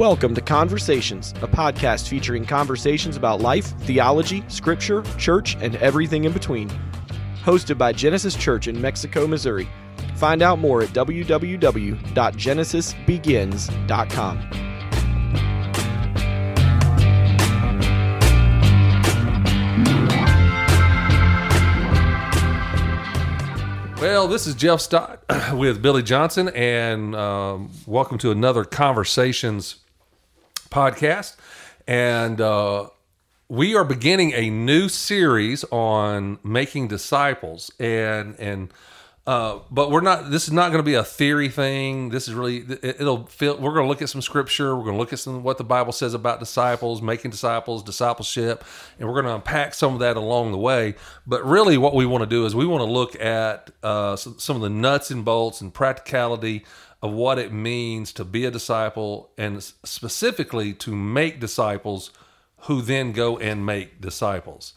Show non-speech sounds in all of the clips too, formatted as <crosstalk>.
Welcome to Conversations, a podcast featuring conversations about life, theology, scripture, church, and everything in between. Hosted by Genesis Church in Mexico, Missouri. Find out more at www.genesisbegins.com. Well, this is Jeff Stott <clears throat> with Billy Johnson, and um, welcome to another Conversations podcast. And uh, we are beginning a new series on making disciples, and and uh, but we're not. This is not going to be a theory thing. This is really. It, it'll feel. We're going to look at some scripture. We're going to look at some what the Bible says about disciples, making disciples, discipleship, and we're going to unpack some of that along the way. But really, what we want to do is we want to look at uh, some, some of the nuts and bolts and practicality of what it means to be a disciple, and specifically to make disciples, who then go and make disciples.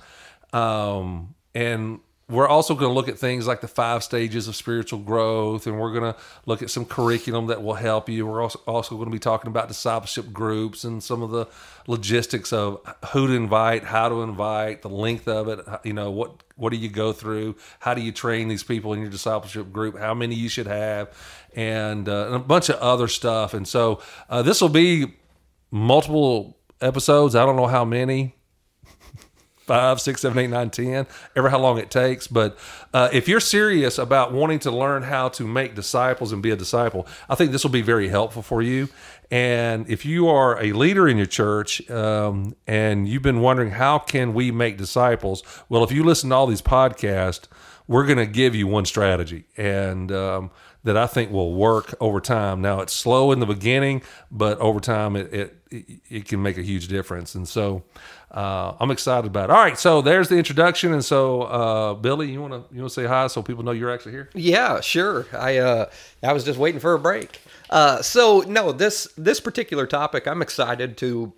Um, and we're also going to look at things like the five stages of spiritual growth, and we're going to look at some curriculum that will help you. We're also, also going to be talking about discipleship groups and some of the logistics of who to invite, how to invite, the length of it. You know, what what do you go through? How do you train these people in your discipleship group? How many you should have, and, uh, and a bunch of other stuff. And so uh, this will be multiple episodes. I don't know how many five, six, seven, eight, nine, ten, ever how long it takes. But uh, if you're serious about wanting to learn how to make disciples and be a disciple, I think this will be very helpful for you. And if you are a leader in your church um, and you've been wondering how can we make disciples, well, if you listen to all these podcasts, we're going to give you one strategy, and um, that I think will work over time. Now it's slow in the beginning, but over time it it, it can make a huge difference. And so uh, I'm excited about it. All right, so there's the introduction. And so uh, Billy, you want to you want to say hi so people know you're actually here? Yeah, sure. I uh, I was just waiting for a break. Uh, so no, this this particular topic, I'm excited to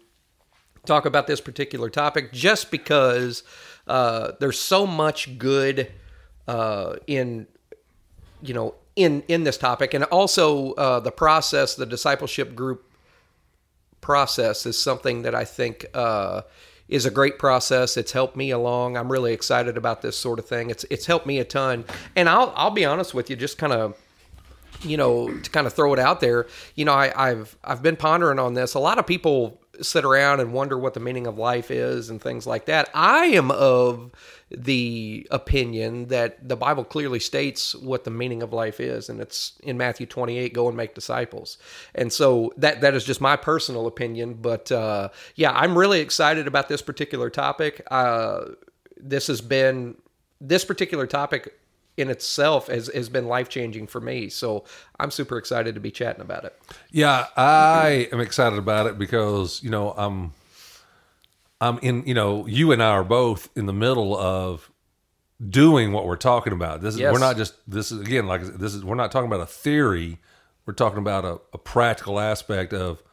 talk about this particular topic just because uh, there's so much good uh, in you know in in this topic, and also uh, the process, the discipleship group process, is something that I think uh, is a great process. It's helped me along. I'm really excited about this sort of thing. It's it's helped me a ton, and I'll I'll be honest with you, just kind of you know to kind of throw it out there. You know, I, I've I've been pondering on this. A lot of people sit around and wonder what the meaning of life is and things like that. I am of the opinion that the Bible clearly states what the meaning of life is, and it's in Matthew 28, go and make disciples. And so that that is just my personal opinion. But uh, yeah, I'm really excited about this particular topic. Uh, this has been this particular topic in itself has, has been life changing for me. So I'm super excited to be chatting about it. Yeah, I am excited about it because you know I'm I'm in you know you and I are both in the middle of doing what we're talking about. This is Yes. we're not just this is again like this is we're not talking about a theory. We're talking about a, a practical aspect of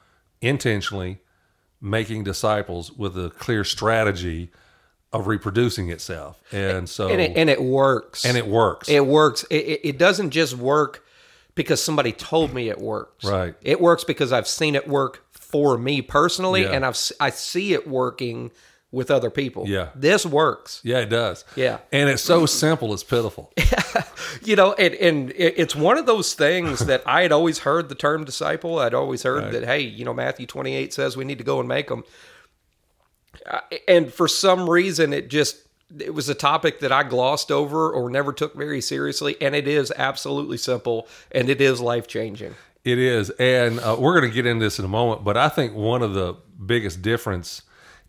intentionally making disciples with a clear strategy of reproducing itself. And so And it, and it works. and it works. It works. It, it, it doesn't just work because somebody told me it works. Right. It works because I've seen it work for me personally, Yeah. and I've I see it working with other people. Yeah. This works. yeah, it does. Yeah. And it's so simple it's pitiful. <laughs> You know, and, and it's one of those things that I had always heard the term disciple. I'd always heard that, hey, you know, Matthew 28 says we need to go and make them. And for some reason, it just, it was a topic that I glossed over or never took very seriously. And it is absolutely simple and it is life changing. It is, and uh, we're going to get into this in a moment. But I think one of the biggest difference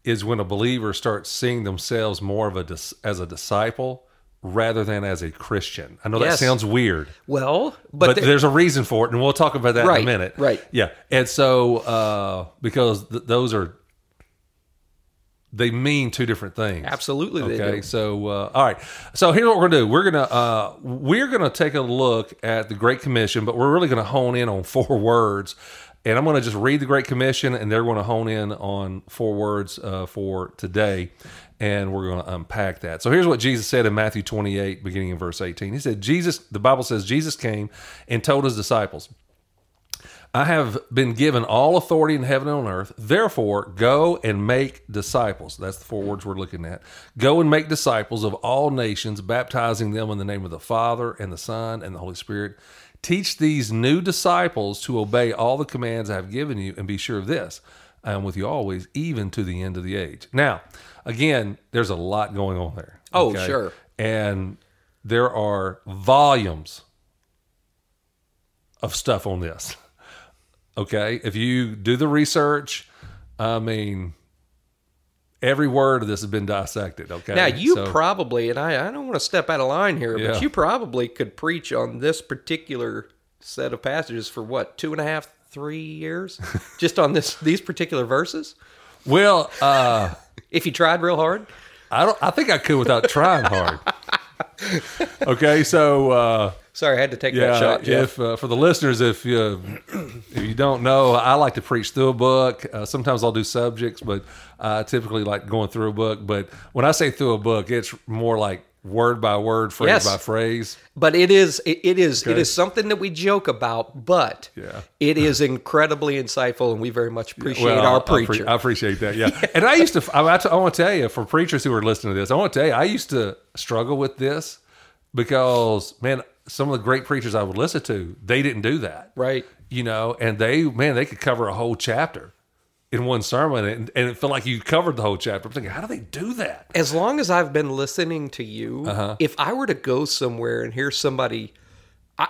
is when a believer starts seeing themselves more of a dis- as a disciple rather than as a Christian. I know that sounds weird, Well, but, but the- there's a reason for it, and we'll talk about that in a minute. right. Yeah, and so uh, because th- those are they mean two different things. Absolutely they Okay. So uh, all right. So here's what we're gonna do. We're gonna uh, we're gonna take a look at the Great Commission, but we're really gonna hone in on <laughs> four words. And I'm going to just read the Great Commission, and they're going to hone in on four words uh, for today, and we're going to unpack that. So here's what Jesus said in Matthew 28, beginning in verse 18. He said, "Jesus." The Bible says Jesus came and told his disciples, I have been given all authority in heaven and on earth. Therefore, go and make disciples. That's the four words we're looking at. Go and make disciples of all nations, baptizing them in the name of the Father and the Son and the Holy Spirit. Teach these new disciples to obey all the commands I have given you, and be sure of this I am with you always, even to the end of the age. Now, again, there's a lot going on there. Oh, sure. And there are volumes of stuff on this. Okay. If you do the research, I mean, every word of this has been dissected. Okay. Now you So- probably, and I, I don't want to step out of line here, Yeah. but you probably could preach on this particular set of passages for what two and a half, three years, <laughs> just on this these particular verses. well, uh, <laughs> If you tried real hard, I don't, I think I could without trying hard. <laughs> Okay. So, uh, sorry, I had to take that shot, Jeff. if uh, for the listeners, if you if you don't know, I like to preach through a book. Uh, sometimes I'll do subjects, but I typically like going through a book. But when I say through a book, it's more like word by word, phrase Yes. by phrase. But it is it, it is Okay. is something that we joke about, but Yeah. it is incredibly insightful, and we very much appreciate Well, our I preacher. I appreciate that. Yeah. <laughs> And I used to, I, I want to tell you, for preachers who are listening to this, I want to tell you, I used to struggle with this because, man, some of the great preachers I would listen to, they didn't do that. Right. You know, and they, man, they could cover a whole chapter in one sermon and, and it felt like you covered the whole chapter. I'm thinking, how do they do that? as long as I've been listening to you, Uh-huh. if I were to go somewhere and hear somebody, I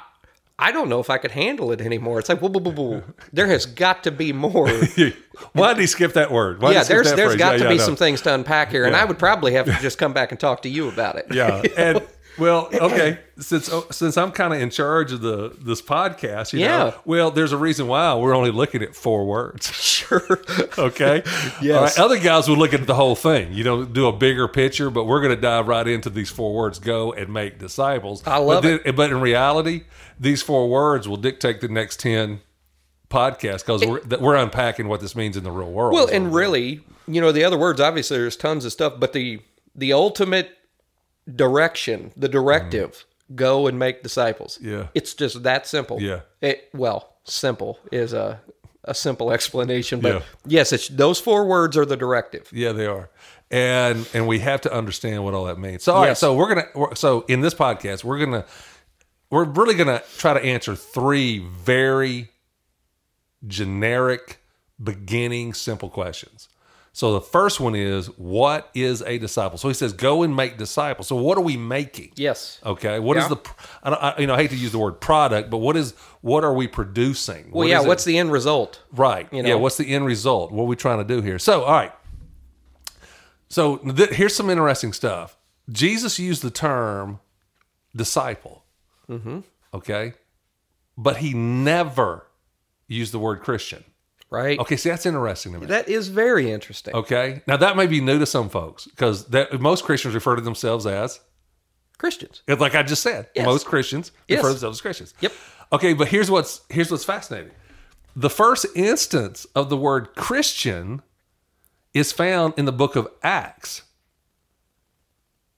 I don't know if I could handle it anymore. It's like, whoa, whoa, whoa, whoa. <laughs> there has got to be more. <laughs> Why did he skip that word? Why yeah, he skip there's there's phrase? got Yeah, to yeah, be know. some things to unpack here, and I would probably have to <laughs> just come back and talk to you about it. Yeah, and well, okay, since oh, since I'm kind of in charge of the this podcast, you Yeah. know, well, there's a reason why we're only looking at four words. <laughs> sure. Okay, <laughs> Yes. Right, Other guys would look at the whole thing, you know, do a bigger picture, but we're going to dive right into these four words: go and make disciples. I love but then, But in reality, these four words will dictate the next ten podcasts because we're we're unpacking what this means in the real world. Well, and really, you know, the other words obviously there's tons of stuff, but the the ultimate direction, the directive, mm. go and make disciples. Yeah. It's just that simple. Yeah. It well, simple is a a simple <laughs> explanation, but Yeah. yes, it's those four words are the directive. Yeah, they are, and and we have to understand what all that means. So, all right, Yes. so we're gonna we're, so in this podcast we're gonna we're really gonna try to answer three very generic, beginning, simple questions. So the first one is, what is a disciple? So he says, go and make disciples. So what are we making? Yes. Okay. What is Yeah. the? I, don't, I you know I hate to use the word product, but what is what are we producing? Well, yeah. What's the end result? Right. You Yeah. What's the end result? What are we trying to do here? So, all right. So th- here's some interesting stuff. Jesus used the term disciple. Mm-hmm. Okay. But he never used the word Christian. Right. Okay. See, that's interesting to me. That is very interesting. Okay. Now that may be new to some folks because that most Christians refer to themselves as Christians. it's like I just said. Yes. Most Christians Yes. refer to themselves as Christians. Yep. Okay, but here's what's here's what's fascinating. The first instance of the word Christian is found in the book of Acts.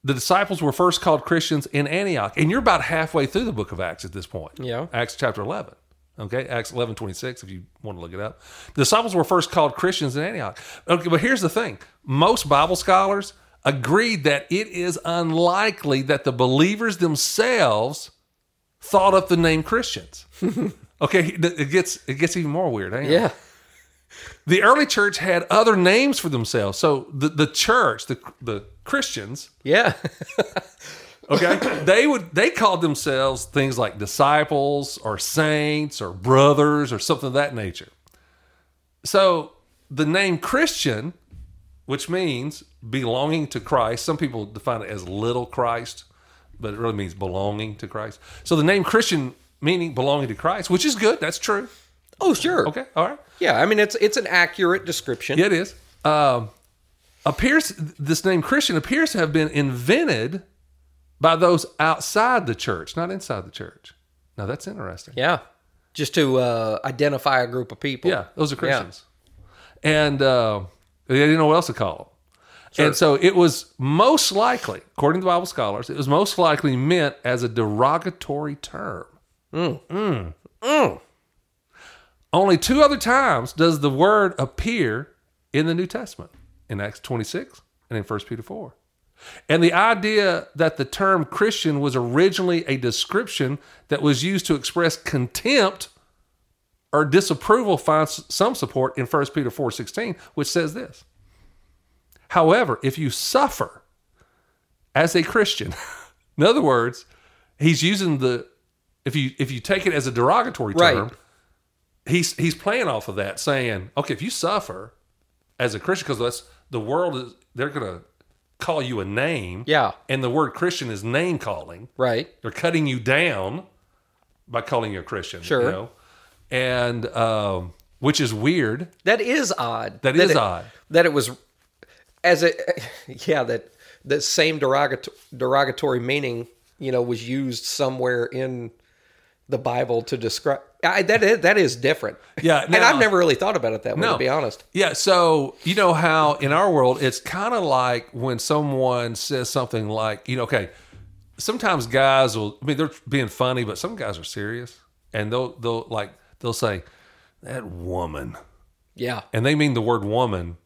The disciples were first called Christians in Antioch, and you're about halfway through the book of Acts at this point. Yeah. Acts chapter 11. Okay, Acts 11 26, if you want to look it up. The disciples were first called Christians in Antioch. Okay, but here's the thing most Bible scholars agreed that it is unlikely that the believers themselves thought up the name Christians. <laughs> okay, it gets it gets even more weird. Yeah. The early church had other names for themselves. So the, the church, the the Christians, Yeah. <laughs> okay, <coughs> they would they called themselves things like disciples or saints or brothers or something of that nature. So the name Christian, which means belonging to Christ, some people define it as little Christ, but it really means belonging to Christ. So the name Christian meaning belonging to Christ, which is good, that's true. oh, sure. Okay, all right. Yeah. I mean, it's it's an accurate description. Yeah, it is. Um, appears this name Christian appears to have been invented by those outside the church, not inside the church. Now that's interesting. Yeah. Just to uh, identify a group of people. Yeah, those are Christians, and uh, they didn't know what else to call them. And so it was most likely, according to Bible scholars, it was most likely meant as a derogatory term. Mm. On Only two other times does the word appear in the New Testament in Acts 26 and in 1 Peter 4. And the idea that the term Christian was originally a description that was used to express contempt or disapproval finds some support in 1 Peter 4:16, which says this. However, if you suffer as a Christian, <laughs> in other words, he's using the if you if you take it as a derogatory term, Right. he's he's playing off of that, saying, okay, if you suffer as a Christian, because that's the world is they're gonna call you a name, Yeah. and the word Christian is name calling. Right. They're cutting you down by calling you a Christian. Sure. you know? and um, which is weird. That is odd. That is it, odd. That it was as a <laughs> yeah that the same derogatory, derogatory meaning you know was used somewhere in the Bible to describe I, that is that is different. Yeah, and I've never really thought about it that way No. to be honest. Yeah, so you know how in our world it's kind of like when someone says something like, you know, okay, sometimes guys will I mean they're being funny, but some guys are serious and they'll they'll like they'll say that woman. Yeah. And they mean the word woman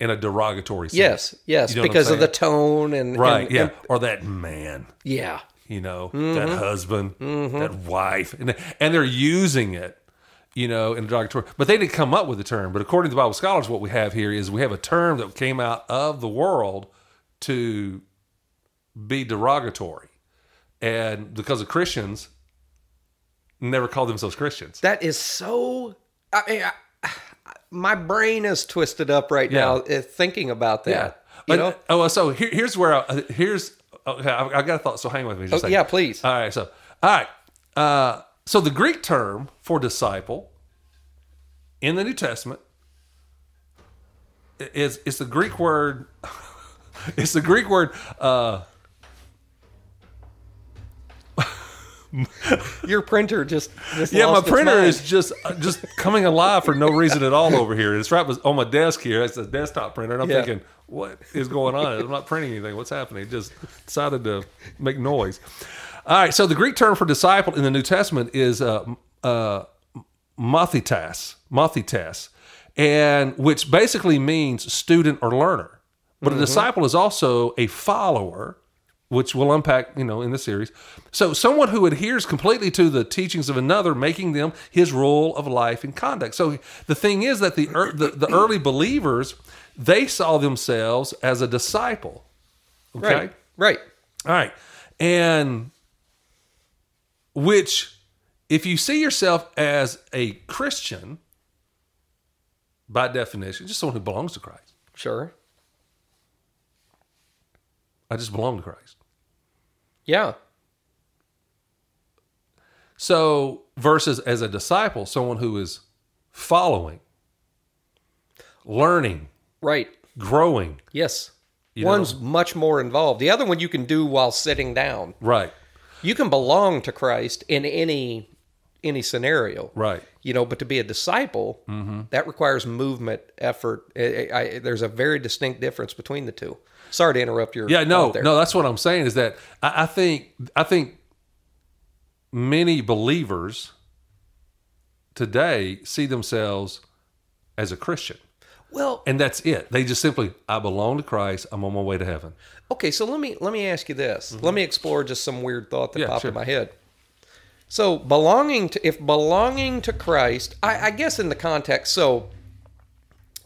in a derogatory sense. Yes. Yes. You know because of the tone and Right, and- yeah. and- or that man. yeah. You know, Mm-hmm. that husband, that wife, and and they're using it, you know, in a derogatory. But they didn't come up with the term. But according to Bible scholars, what we have here is we have a term that came out of the world to be derogatory, and because of Christians never called themselves Christians. That is so. I mean, I, my brain is twisted up right Yeah. now uh, thinking about that. Yeah. You But, know? oh, so here, here's where I, here's okay. I, I got a thought. So hang with me. Just Oh, yeah, please. All right. So all right. Uh, so the Greek term for disciple in the New Testament is is the Greek word. <laughs> It's the Greek word. Uh, <laughs> Your printer just, just yeah, my its printer mind. is just uh, just coming alive for no reason at all over here. It's right on my desk here. It's a desktop printer, and I'm Yeah. thinking, what is going on? I'm not printing anything. What's happening? It just decided to make noise. All right. So the Greek term for disciple in the New Testament is uh, uh, mathitas, mathitas, and which basically means student or learner. But a disciple is also a follower, which we'll unpack, you know, in the series. So someone who adheres completely to the teachings of another, making them his rule of life and conduct. So the thing is that the the, the early believers they saw themselves as a disciple. Okay. right. Right. All right. And which, if you see yourself as a Christian, by definition, just someone who belongs to Christ. Sure. I just belong to Christ. Yeah. So, versus as a disciple, someone who is following, learning, Right. growing. Yes. You One's much more involved. The other one you can do while sitting down. Right. You can belong to Christ in any any scenario. Right. You know, but to be a disciple, Mm-hmm. that requires movement, effort. I, I, there's a very distinct difference between the two. Sorry to interrupt your Yeah, no, no. That's what I'm saying is that I, I think I think many believers today see themselves as a Christian, Well, and that's it. They just simply, I belong to Christ. I'm on my way to heaven. Okay, so let me let me ask you this. Let me explore just some weird thought that Mm-hmm. Yeah, popped sure. in my head. So belonging to if belonging to Christ, I, I guess in the context. So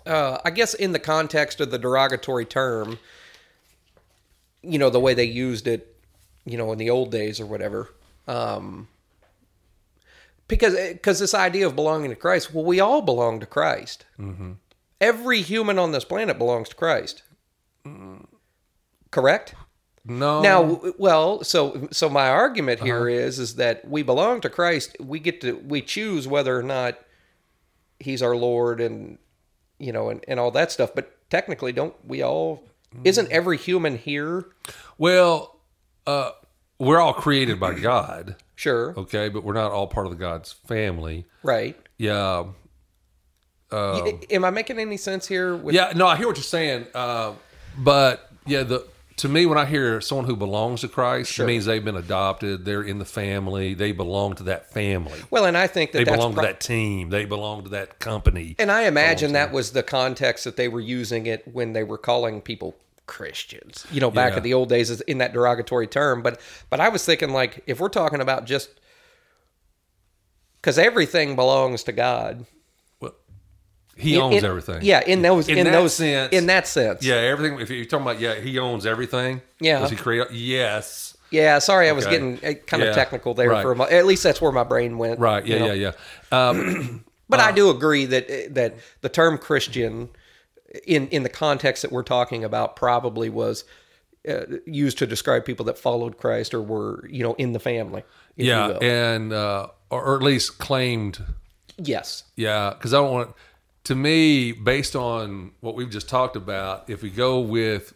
uh, I guess in the context of the derogatory term, you know, the way they used it, you know, in the old days or whatever. Um, because because this idea of belonging to Christ, well, we all belong to Christ. Every human on this planet belongs to Christ. Correct. No, Now, well, so so my argument here is is that we belong to Christ. We get to we choose whether or not He's our Lord, and you know, and, and all that stuff. But technically, don't we all? Isn't every human here? well, uh, we're all created by <clears throat> God, Sure, okay, but we're not all part of the God's family. right. Yeah, Y- Am I making any sense here? With, Yeah, no, I hear what you're saying, uh, but yeah, the to me, when I hear someone who belongs to Christ, it means they've been adopted. They're in the family. They belong to that family. Well, and I think that They belong pro- to that team. They belong to that company. And I imagine that was the context that they were using it when they were calling people Christians. You know, back Yeah. in the old days is in that derogatory term. But but I was thinking like if we're talking about just because everything belongs to God. He owns in- everything. Yeah, in those In in, that those sense- in that sense. Yeah, everything. If you're talking about, yeah, he owns everything. Yeah. Does he create? Yes. Yeah, sorry, I was Okay. getting kind Yeah, of technical there right. for a moment. At least that's where my brain went. Right. you Yeah. know. Yeah. Yeah. Um, <clears throat> But I do agree that that the term Christian, in in the context that we're talking about, probably was uh, used to describe people that followed Christ or were you know in the family. if you yeah. will. And uh, or, or at least claimed. yes, Yeah. Because I don't want. To me, based on what we've just talked about, if we go with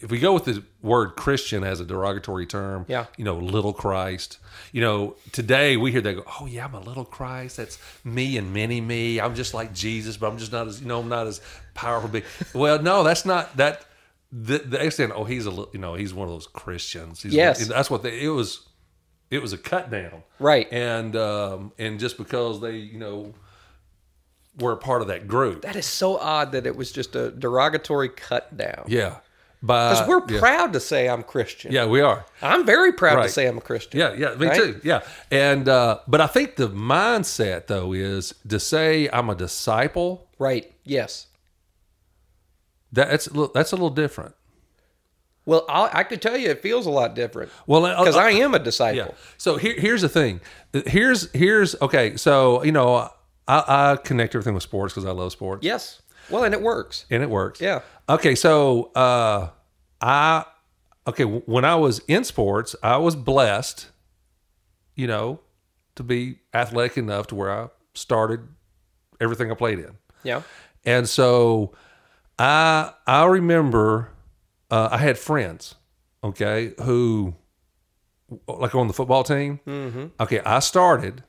if we go with the word Christian as a derogatory term, Yeah. you know, little Christ, you know, today we hear they go, oh yeah, I'm a little Christ. That's me and many me. I'm just like Jesus, but I'm just not as, you know, I'm not as powerful. Big. <laughs> Well, no, that's not that. The, the extent, oh, he's a, li- you know, he's one of those Christians. He's Yes. that's what they, it was. It was a cut down, Right. And um, and just because they, you know, were a part of that group, that is so odd that it was just a derogatory cut down. yeah. Because we're yeah. proud to say I'm Christian. yeah, we are. I'm very proud Right. to say I'm a Christian. Yeah, yeah, me Right? too. Yeah, and uh, but I think the mindset though is to say I'm a disciple. Right. Yes. That's a little, that's a little different. Well, i I could tell you it feels a lot different. Well, uh, because uh, I am a disciple. Yeah. So here, here's the thing. Here's here's okay. So you know, I, I connect everything with sports because I love sports. Yes. Well, and it works. and it works. Yeah. Okay, so uh, I okay when I was in sports, I was blessed, you know, to be athletic enough to where I started everything I played in, Yeah. and so I I remember uh, I had friends, okay, who like on the football team. Mm-hmm. Okay, I started.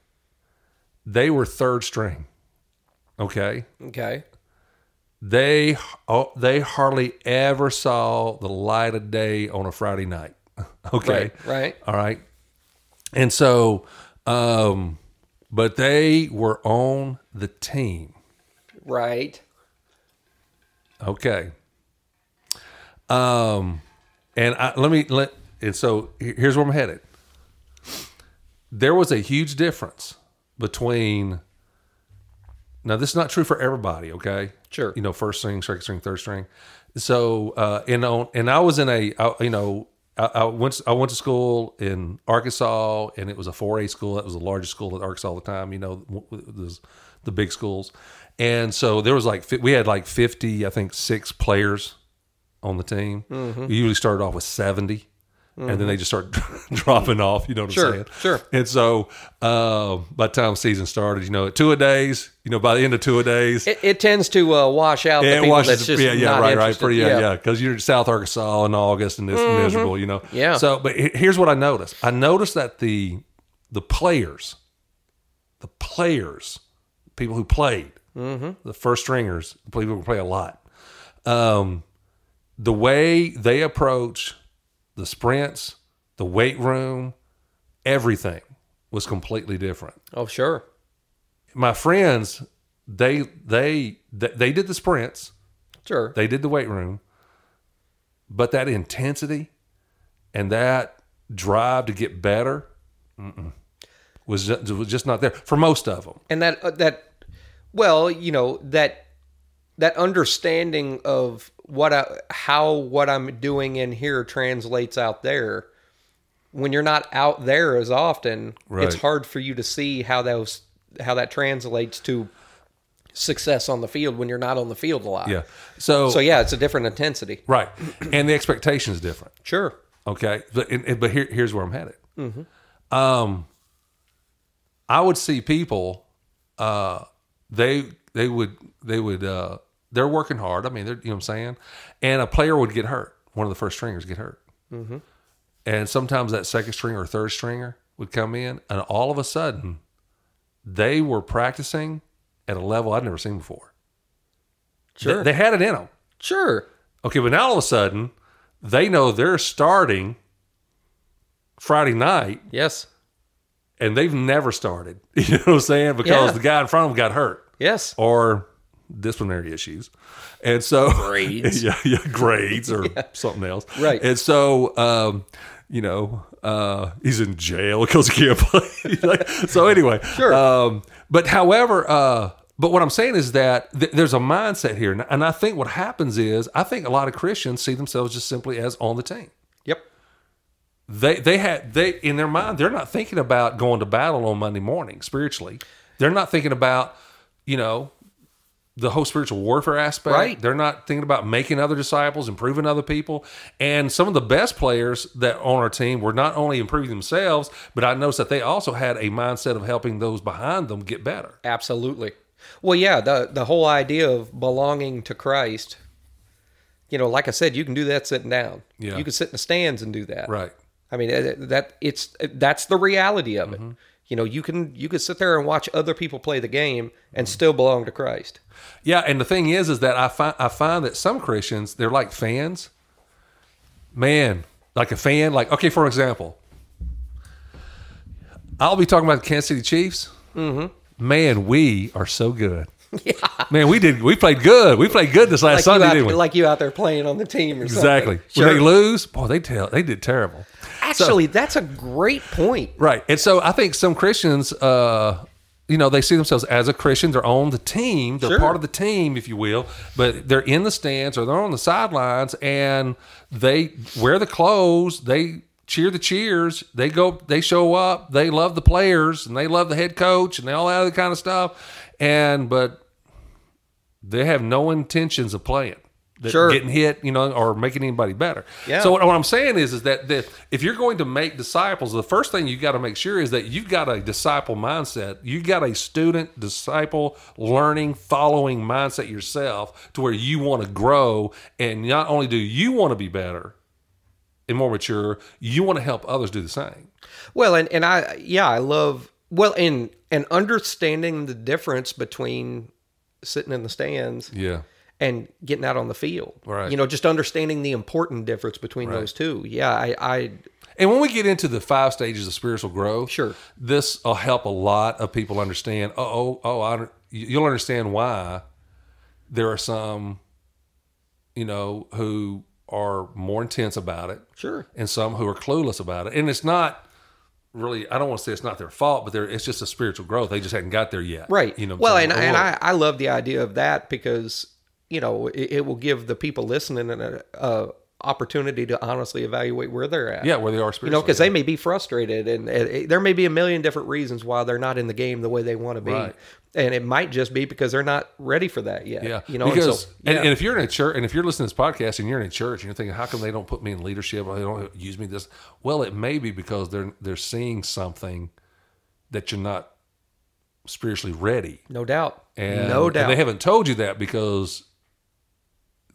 They were third string. Okay, Okay. they oh, they hardly ever saw the light of day on a Friday night. <laughs> Okay, Right. Right. all right, and so, um, but they were on the team. Right. Okay. Um, and I, let me let and so here's where I'm headed. There was a huge difference between. Now this is not true for everybody. Okay. Sure. You know, first string, second string, third string. So, uh, and on, and I was in a, I, you know, I, I went, I went to school in Arkansas, and it was a 4A school. That was the largest school in Arkansas at the time. You know, those- the big schools, and so there was like we had like 50, I think, six players on the team. Mm-hmm. We usually started off with 70. And then they just start <laughs> dropping off, you know what Sure, I'm saying? sure. And so uh, by the time season started, you know, two a days, you know, by the end of two a days, It, it tends to uh, wash out yeah, it people washes- that's just yeah, yeah, not right, right, pretty, yeah, yeah, because you're in South Arkansas in August and it's miserable, you know. Yeah. So, but here's what I noticed: I noticed that the the players, the players, people who played, the first stringers, people who play a lot, um, the way they approach the sprints, the weight room, everything was completely different Oh, sure. my friends they they they did the sprints Sure. they did the weight room but that intensity and that drive to get better was just, was just not there for most of them and that uh, that well you know that that understanding of what I, how what I'm doing in here translates out there. When you're not out there as often Right. it's hard for you to see how those how that translates to success on the field when you're not on the field a lot. Yeah. So, so yeah it's a different intensity. Right. And the expectation is different. Sure. Okay, but but here, here's where I'm headed. Um, I would see people, uh, they they would they would uh, they're working hard. I mean, they're you know what I'm saying, and a player would get hurt. One of the first stringers get hurt, mm-hmm. and sometimes that second stringer or third stringer would come in, and all of a sudden, they were practicing at a level I'd never seen before. sure They, they had it in them. sure Okay, but now all of a sudden, they know they're starting Friday night Yes. and they've never started. <laughs> You know what I'm saying? Because Yeah. the guy in front of them got hurt Yes. or disciplinary issues. And so <laughs> Grades. yeah, yeah, grades or <laughs> something else. Right. And so um, you know, uh, he's in jail because he can't <laughs> play. Like, so anyway, Sure. Um, but however, uh, but what I'm saying is that th- there's a mindset here, and I think what happens is I think a lot of Christians see themselves just simply as on the team Yep. they they had they in their mind they're not thinking about going to battle on Monday morning spiritually. They're not thinking about you know the whole spiritual warfare aspect. Right. They're not thinking about making other disciples, improving other people. And some of the best players that on our team were not only improving themselves, but I noticed that they also had a mindset of helping those behind them get better. Absolutely. Well, yeah, the the whole idea of belonging to Christ. You know, like I said, you can do that sitting down. Yeah. You can sit in the stands and do that. Right. I mean, that it's that's the reality of it. Mm-hmm. You know, you can you can sit there and watch other people play the game and still belong to Christ. Yeah, and the thing is, is that I find I find that some Christians they're like fans. Man, like a fan, like okay, for example, I'll be talking about the Kansas City Chiefs. Mm-hmm. Man, we are so good. <laughs> Yeah. Man, we did. We played good. We played good this last Like Sunday, didn't we? like you out there playing on the team or exactly. something. When they lose, boy, they tell they did terrible. Actually, that's a great point. Right. And so I think some Christians, uh, you know, they see themselves as a Christian. They're on the team. They're Sure. part of the team, if you will. But they're in the stands or they're on the sidelines and they wear the clothes. They cheer the cheers. They go, they show up. They love the players and they love the head coach and all that other kind of stuff. And, but they have no intentions of playing. Sure. Getting hit, you know, or making anybody better. Yeah. So what, what I'm saying is, is that, that if you're going to make disciples, the first thing you got to make sure is that you've got a disciple mindset. You got a student, disciple, learning, following mindset yourself to where you want to grow, and not only do you want to be better and more mature, you want to help others do the same. Well, and and I yeah, I love well, and and understanding the difference between sitting in the stands Yeah. and getting out on the field. Right. You know, just understanding the important difference between those two. Yeah, I, I And when we get into the five stages of spiritual growth, Sure. this will help a lot of people understand. Oh, oh, oh! I, you'll understand why there are some, you know, who are more intense about it, sure. and some who are clueless about it. And it's not really. I don't want to say it's not their fault, but they're, it's just a spiritual growth. They just hadn't got there yet, Right. You know. well, and, and. I, I love the idea of that because, you know, it, it will give the people listening an a opportunity to honestly evaluate where they're at. yeah, where they are You know, because they may be frustrated, and, and it- there may be a million different reasons why they're not in the game the way they want to be, Right. and it might just be because they're not ready for that yet. Yeah, you know, and because so, and, yeah. and if you're in a church, and if you're listening to this podcast, and you're in a church, and you're thinking, how come they don't put me in leadership, or they don't use me this? Well, it may be because they're they're seeing something that you're not spiritually ready, no doubt, and no and doubt. they haven't told you that because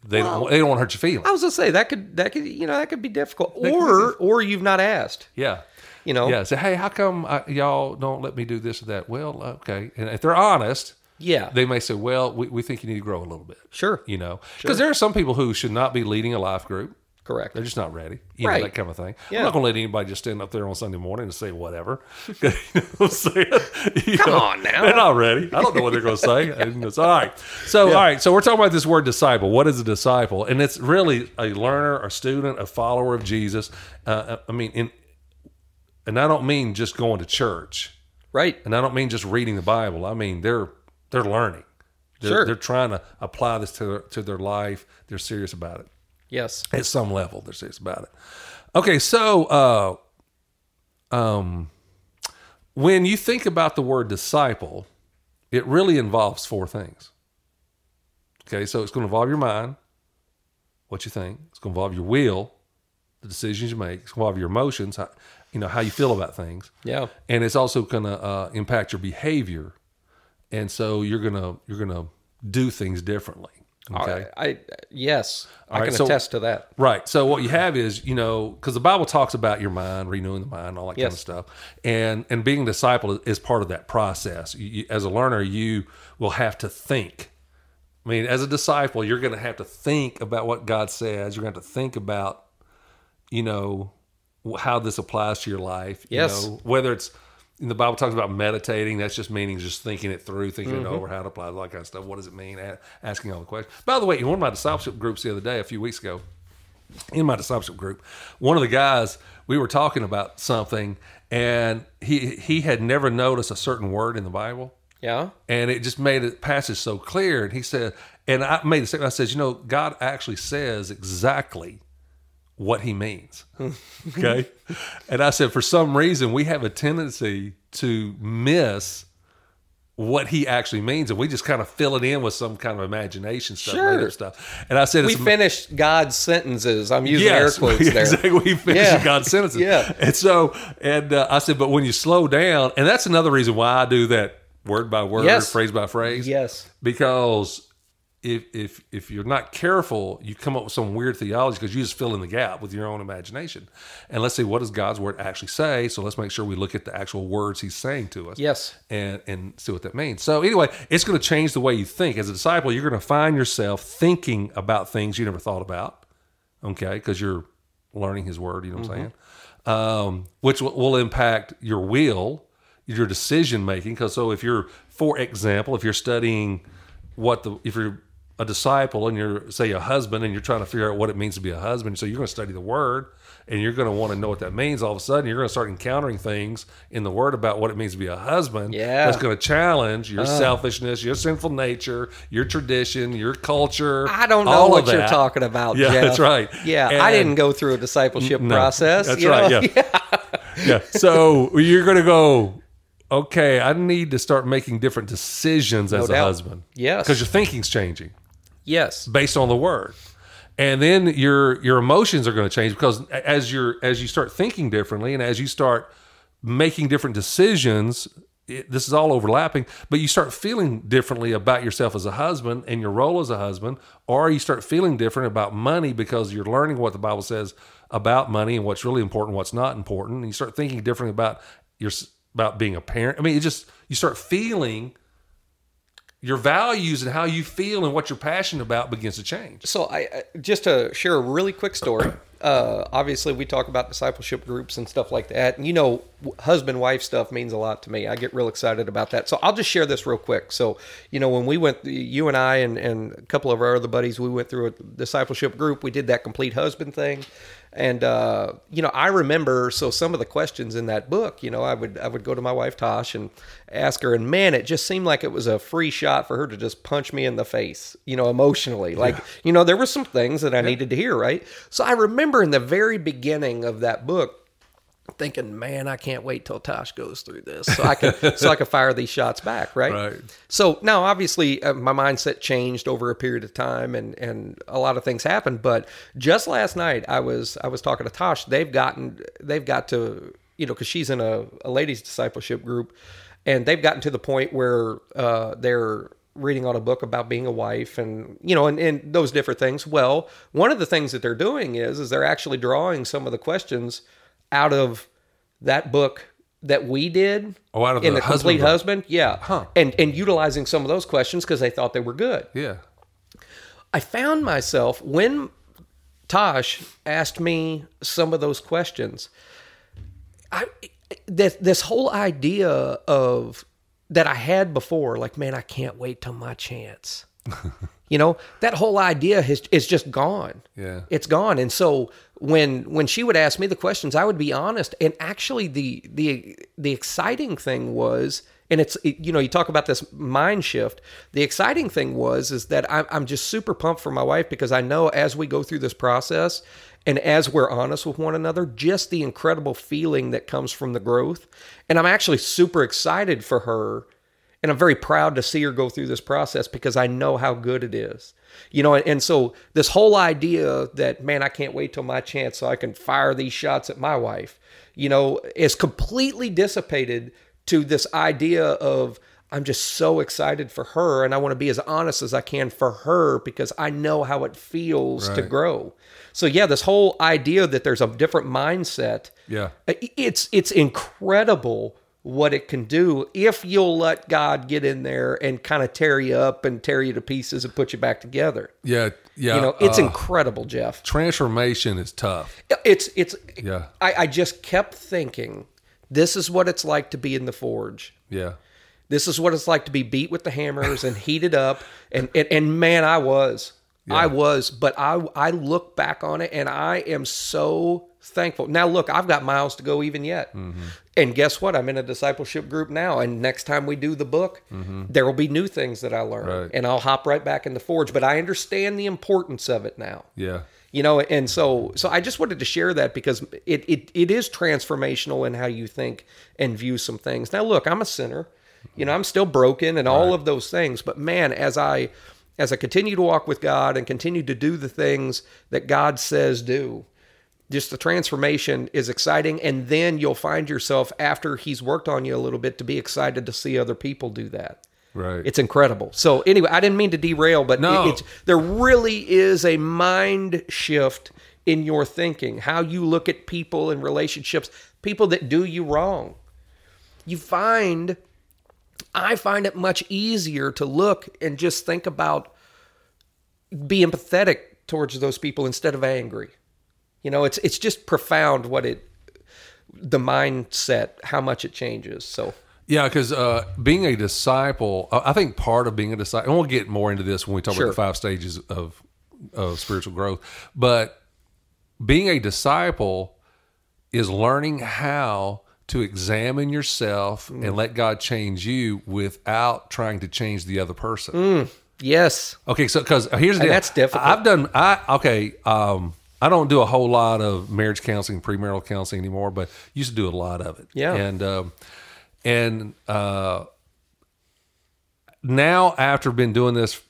they Well, don't they don't want to hurt your feelings. I was gonna say that could that could you know that could be difficult, or or you've not asked. yeah. You know, Yeah, say, hey, how come I, y'all don't let me do this or that? Well, okay, and if they're honest, yeah, they may say, well, we, we think you need to grow a little bit. sure, You know, because there are some people who should not be leading a life group. Correct. They're just not ready. You Right. know, that kind of thing. Yeah. I'm not going to let anybody just stand up there on Sunday morning and say whatever. <laughs> you know what I'm saying? You Come know, on now. They're not ready. I don't know what they're going to say. <laughs> It's all right. So, all right. So, we're talking about this word disciple. What is a disciple? And it's really a learner, a student, a follower of Jesus. Uh, I mean, in, and I don't mean just going to church. Right, And I don't mean just reading the Bible. I mean, they're they're learning. They're, Sure. they're trying to apply this to their, to their life. They're serious about it yes, at some level they're serious about it. Okay so uh um when you think about the word disciple it really involves four things. Okay so it's going to involve your mind what you think. It's going to involve your will the decisions you make. It's going to involve your emotions how, you know how you feel about things. Yeah, and it's also going to uh, impact your behavior. And so you're going to you're going to do things differently okay I, I yes, I right, can so- attest to that. Right. So what you have is, you know, because the Bible talks about your mind, renewing the mind, all that kind of stuff, and and being a disciple is part of that process. You, you- as a learner, you will have to think. I mean, as a disciple, you're going to have to think about what God says. You're going to have to think about you know, how this applies to your life. You Yes. know, whether it's the Bible talks about meditating. That's just meaning just thinking it through, thinking Mm-hmm. it over, how to apply, all that kind of stuff. What does it mean? A- Asking all the questions. By the way, in one of my discipleship groups the other day, a few weeks ago, in my discipleship group, one of the guys we were talking about something, and he he had never noticed a certain word in the Bible Yeah. and it just made the passage so clear. And he said, and I made the statement. I said, you know, God actually says exactly what He means. okay, and I said, for some reason, we have a tendency to miss what He actually means, and we just kind of fill it in with some kind of imagination stuff, Sure. up stuff. And I said, We finished God's sentences. I'm using air <laughs> quotes there. exactly. We finished Yeah. God's sentences. Yeah. And so, and uh, I said, but when you slow down, and that's another reason why I do that word by word, Yes. phrase by phrase. Yes. Because if if if you're not careful, you come up with some weird theology because you just fill in the gap with your own imagination. And let's see what does God's word actually say. So let's make sure we look at the actual words He's saying to us Yes. and and see what that means. So anyway, it's going to change the way you think. As a disciple, you're going to find yourself thinking about things you never thought about. Okay, because you're learning His Word. You know what I'm saying? Um, which will, will impact your will, your decision making. Because so if you're, for example, if you're studying what the if you're a disciple and you're say a husband and you're trying to figure out what it means to be a husband, so you're going to study the Word and you're going to want to know what that means. All of a sudden, you're going to start encountering things in the Word about what it means to be a husband. Yeah. that's going to challenge your uh. selfishness, your sinful nature, your tradition, your culture. I don't know what you're talking about. Yeah, Jeff. that's right. Yeah, I didn't go through a discipleship No, process. That's right. know? <laughs> Yeah. yeah. So you're going to go. Okay, I need to start making different decisions as a husband. Yes. because your thinking's changing Yes. based on the word. And then your your emotions are going to change because as you're as you start thinking differently and as you start making different decisions it, this is all overlapping but you start feeling differently about yourself as a husband and your role as a husband or you start feeling different about money because you're learning what the bible says about money and what's really important what's not important. And you start thinking differently about your about being a parent. I mean it just you start feeling your values and how you feel and what you're passionate about begins to change. So I just to share a really quick story. <clears throat> Uh, obviously, we talk about discipleship groups and stuff like that, and you know, husband wife stuff means a lot to me. I get real excited about that. So I'll just share this real quick. So you know, when we went, you and I and, and a couple of our other buddies, we went through a discipleship group. We did that complete husband thing, and uh, you know, I remember so some of the questions in that book. You know, I would I would go to my wife Tosh and ask her, and man, it just seemed like it was a free shot for her to just punch me in the face. You know, emotionally, like you know, there were some things that I needed to hear, right? So I remember in the very beginning of that book thinking, man, I can't wait till Tosh goes through this so I can so I can fire these shots back, right? Right. So now, obviously, uh, my mindset changed over a period of time, and and a lot of things happened. But just last night, I was I was talking to Tosh. They've gotten they've got to you know because she's in a, a ladies discipleship group, and they've gotten to the point where uh, they're reading on a book about being a wife and you know and, and those different things well one of the things that they're doing is is they're actually drawing some of the questions out of that book that we did Oh, out of in the the, husband complete book. husband? Yeah. And and utilizing some of those questions because they thought they were good. Yeah. i found myself when tosh asked me some of those questions i this, this whole idea of that i had before like man i can't wait till my chance <laughs> you know that whole idea has is just gone. Yeah. it's gone. And so when when she would ask me the questions i would be honest. And actually the the the exciting thing was and it's you know you talk about this mind shift. The exciting thing was is that i'm, I'm just super pumped for my wife because i know as we go through this process and as we're honest with one another just the incredible feeling that comes from the growth. And i'm actually super excited for her and I'm very proud to see her go through this process because I know how good it is. You know, and, and so this whole idea that, man, I can't wait till my chance so I can fire these shots at my wife, you know, is completely dissipated to this idea of, I'm just so excited for her and I want to be as honest as I can for her because I know how it feels to grow. So yeah, this whole idea that there's a different mindset Yeah. it's it's incredible what it can do if you'll let God get in there and kind of tear you up and tear you to pieces and put you back together. Yeah, yeah. You know, it's uh, incredible, Jeff. transformation is tough. It's it's Yeah. I, I just kept thinking, this is what it's like to be in the forge. Yeah, This is what it's like to be beat with the hammers and heated up. <laughs> And and, and man, I was. I was, but I I look back on it and I am so thankful. Now look, I've got miles to go even yet. And guess what? I'm in a discipleship group now. And next time we do the book, mm-hmm. there will be new things that I learn. Right. And I'll hop right back in the forge. But I understand the importance of it now yeah, you know and so so i just wanted to share that because it, it it is transformational in how you think and view some things now look i'm a sinner you know i'm still broken and all of those things but man as i as i continue to walk with god and continue to do the things that god says do just the transformation is exciting and then you'll find yourself after he's worked on you a little bit to be excited to see other people do that right. it's incredible. So anyway, I didn't mean to derail, but No. it, it's there really is a mind shift in your thinking, how you look at people and relationships, people that do you wrong. You find I find it much easier to look and just think about be empathetic towards those people instead of angry. You know, it's it's just profound what it the mindset, how much it changes. So Yeah, because uh, being a disciple, I I think part of being a disciple, and we'll get more into this when we talk Sure. about the five stages of of spiritual growth. But being a disciple is learning how to examine yourself Mm. and let God change you without trying to change the other person. yes. Okay, so because here's the deal. that's difficult. I've done. I okay. Um, I don't do a whole lot of marriage counseling, premarital counseling anymore, but used to do a lot of it. Yeah. and um, and uh, now after been doing this,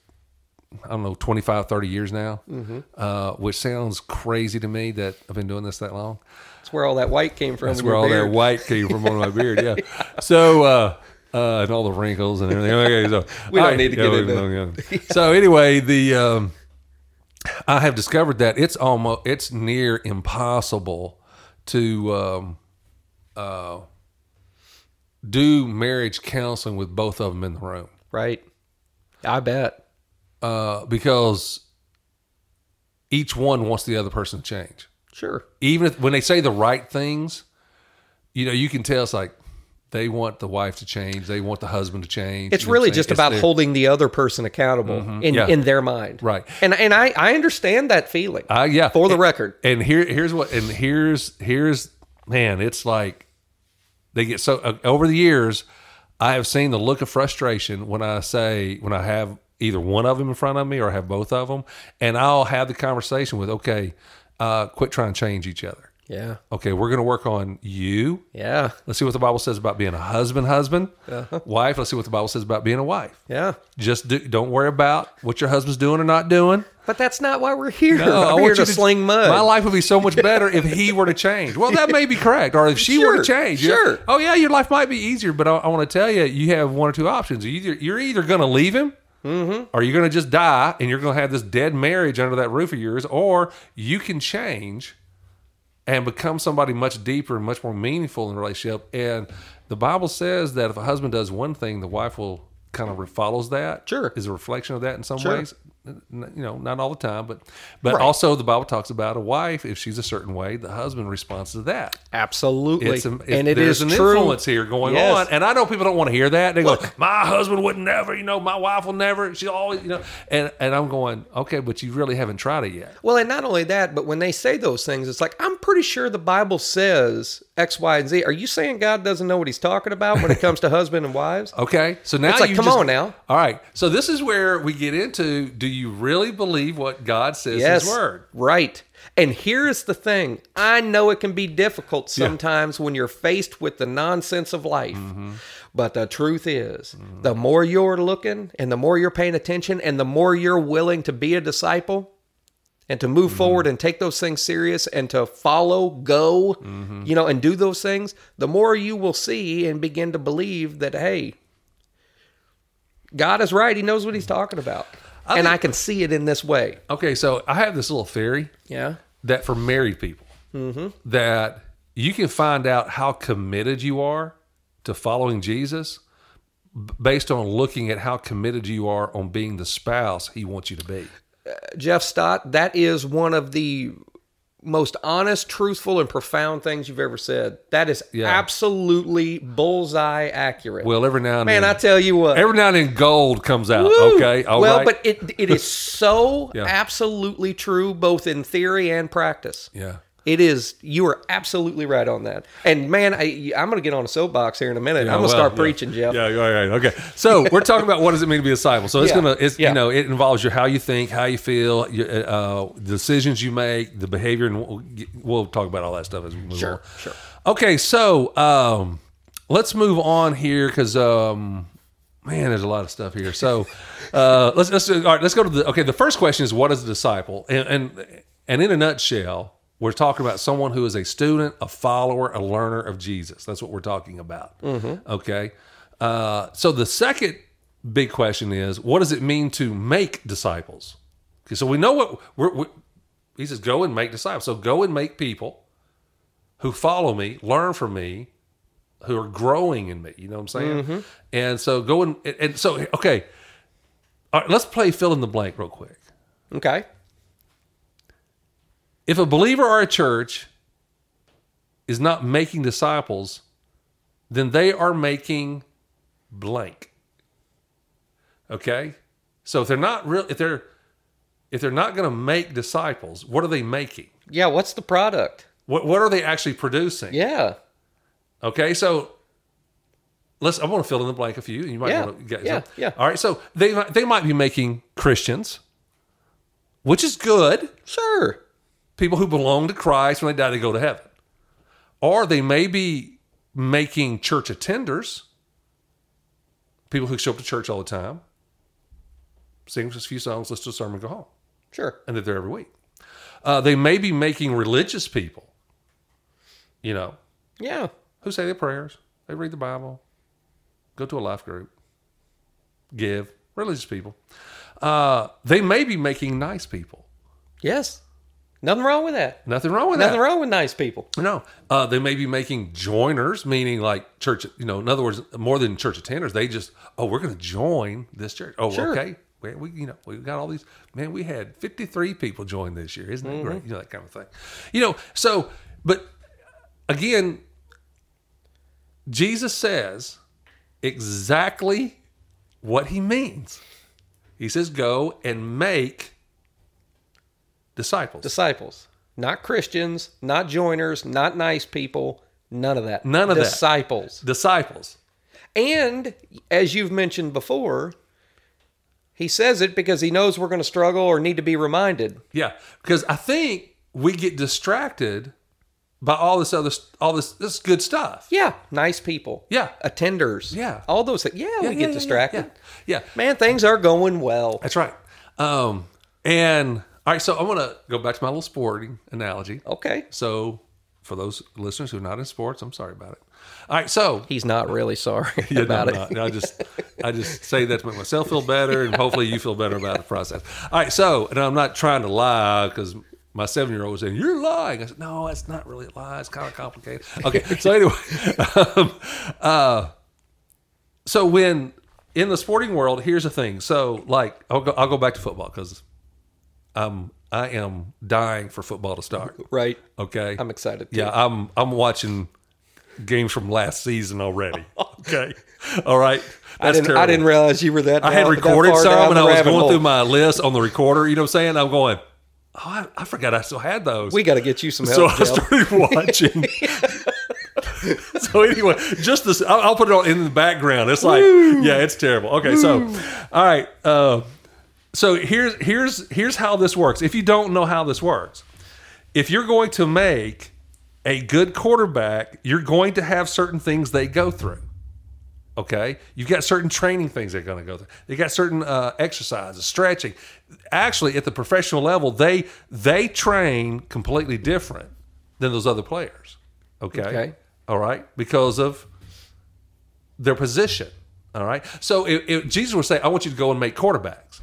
I don't know, 25, 30 years now, Mm-hmm. uh, which sounds crazy to me that I've been doing this that long. That's where all that white came from. That's where all that white came from on my <laughs> beard. Yeah. So, uh, uh, and all the wrinkles and everything. Okay, so We don't need to get into- yeah. <laughs> So anyway, the um, I have discovered that it's almost it's near impossible to um, uh, do marriage counseling with both of them in the room Right. I bet. uh, because each one wants the other person to change. Sure. even if, when they say the right things, you know, you can tell it's like they want the wife to change, they want the husband to change. It's You know really just It's about their- holding the other person accountable in, Yeah. in their mind. Right. And and I, I understand that feeling. Uh, yeah, For the And- record. And here, here's what, and here's here's man, it's like they get so uh, over the years. I have seen the look of frustration when I say when I have either one of them in front of me or I have both of them, and I'll have the conversation with, okay, uh, quit trying to change each other. Yeah. Okay, we're going to work on you. Yeah. Let's see what the Bible says about being a husband, husband, Uh-huh. wife. Let's see what the Bible says about being a wife. Yeah. Just do, don't worry about what your husband's doing or not doing. But that's not why we're here. No, I I'm here want to you to sling mud. My life would be so much better if he were to change. Well, that may be correct, or if she were to change. Sure. Oh yeah, your life might be easier, but I, I want to tell you, you have one or two options. Either you're either going to leave him, Mm-hmm. or you're going to just die, and you're going to have this dead marriage under that roof of yours, or you can change and become somebody much deeper and much more meaningful in the relationship. And the Bible says that if a husband does one thing, the wife will kind of follows that. Sure. is a reflection of that in some Sure. ways. You know, not all the time, but but Right. also the Bible talks about a wife if she's a certain way, the husband responds to that. Absolutely. It's, a, and it there's is an true. influence here going Yes. on, and I know people don't want to hear that. They go, "My husband would never," you know, "My wife will never." She always, you know, and and I'm going, okay, but you really haven't tried it yet. Well, and not only that, but when they say those things, it's like, I'm pretty sure the Bible says X, Y, and Z. Are you saying God doesn't know what he's talking about when it comes to <laughs> husband and wives? Okay, so now It's like, come just- on now. All right, so this is where we get into: Do you really believe what God says Yes. His Word? Right. And here's the thing I know it can be difficult sometimes when you're faced with the nonsense of life. Mm-hmm. But the truth is, the more you're looking and the more you're paying attention and the more you're willing to be a disciple and to move forward and take those things serious and to follow, go, you know, and do those things, the more you will see and begin to believe that, hey, God is right. He knows what he's talking about. And I can see it in this way. Okay, so I have this little theory Yeah. that for married people, Mm-hmm. that you can find out how committed you are to following Jesus based on looking at how committed you are on being the spouse he wants you to be. Jeff Stott, that is one of the most honest, truthful, and profound things you've ever said. That is Yeah. absolutely bullseye accurate. Well, every now and Man, then, I tell you what. every now and then gold comes out. Woo! Okay, all well, right. but it it is <laughs> so Yeah. absolutely true, both in theory and practice. yeah. It is. You are absolutely right on that. And man, I, I'm going to get on a soapbox here in a minute. Yeah, I'm going to well, start yeah. preaching, Jeff. Yeah, right, right. Okay. So we're talking about what does it mean to be a disciple. So it's Yeah. it's Yeah. you know, it involves your how you think, how you feel, your, uh, decisions you make, the behavior, and we'll, we'll talk about all that stuff as we move Sure, on. sure. Okay, so um, let's move on here because um, man, there's a lot of stuff here. So <laughs> uh, let's let's all right. Let's go to the okay. The first question is what is a disciple, and and and in a nutshell. We're talking about someone who is a student, a follower, a learner of Jesus. That's what we're talking about. Okay. Uh, so the second big question is, what does it mean to make disciples? Okay, so we know what we're, we he says, go and make disciples. So go and make people who follow me, learn from me, who are growing in me. You know what I'm saying? And so go and and so okay. All right, let's play fill in the blank real quick. Okay. If a believer or a church is not making disciples, then they are making blank. Okay? So if they're not real if they're if they're not going to make disciples, what are they making? Yeah. What's the product? What what are they actually producing? Yeah. Okay, so let's. I want to fill in the blank a few. You might Yeah, want to get yeah, yeah. All right, so they they might be making Christians, which is good. Sure. People who belong to Christ when they die, they go to heaven, or they may be making church attenders, people who show up to church all the time, sing just a few songs, listen to a sermon, go home, Sure. and they're there every week. Uh, they may be making religious people, you know, Yeah. who say their prayers, they read the Bible, go to a life group, give, religious people. Uh, they may be making nice people. Yes. Nothing wrong with that. Nothing wrong with Nothing that. Nothing wrong with nice people. No, uh, they may be making joiners, meaning like church. You know, in other words, more than church attenders. They just, oh, we're going to join this church. Oh, Sure. okay. We, we, you know, we got all these. Man, we had fifty three people join this year. Isn't that Mm-hmm. great? You know that kind of thing. You know, so but again, Jesus says exactly what he means. He says, "Go and make disciples." Disciples. Not Christians, not joiners, not nice people. None of that. None of that. Disciples. disciples. And as you've mentioned before, he says it because he knows we're going to struggle or need to be reminded. Yeah, because I think we get distracted by all this other, all this, this good stuff. Yeah, nice people. Yeah. Attenders. Yeah. All those things. Yeah, Yeah, we yeah, get yeah, distracted. Yeah, yeah. Man, things are going well. that's right. Um, and all right, so I want to go back to my little sporting analogy. Okay. So, for those listeners who are not in sports, I'm sorry about it. All right, so He's not really sorry <laughs> Yeah, about I'm it. not. I just I just say that to make myself feel better, and hopefully you feel better about the process. All right, so and I'm not trying to lie because my seven year old was saying you're lying. I said no, that's not really a lie. It's kind of complicated. Okay, so <laughs> anyway, um, uh, so when in the sporting world, here's the thing. So like I'll go, I'll go back to football because um I am dying for football to start. Right. Okay, I'm excited. Too. yeah, I'm I'm watching games from last season already. <laughs> Okay, all right. I didn't. I didn't realize you were that. I had recorded some, and I was going hole. through my list on the recorder. You know what I'm saying? I'm going. Oh, I, I forgot I still had those. We got to get you some help. so. I started <laughs> watching. <laughs> so anyway, just this, I'll, I'll put it on in the background. It's like, yeah, it's terrible. Okay, so, all right. Uh, so here's here's here's how this works. If you don't know how this works, if you're going to make a good quarterback, you're going to have certain things they go through. Okay, you've got certain training things they're going to go through. They got certain uh, exercises, stretching. Actually, at the professional level, they they train completely different than those other players. Okay, Okay. all right, because of their position. All right, so if, if Jesus would say, "I want you to go and make quarterbacks,"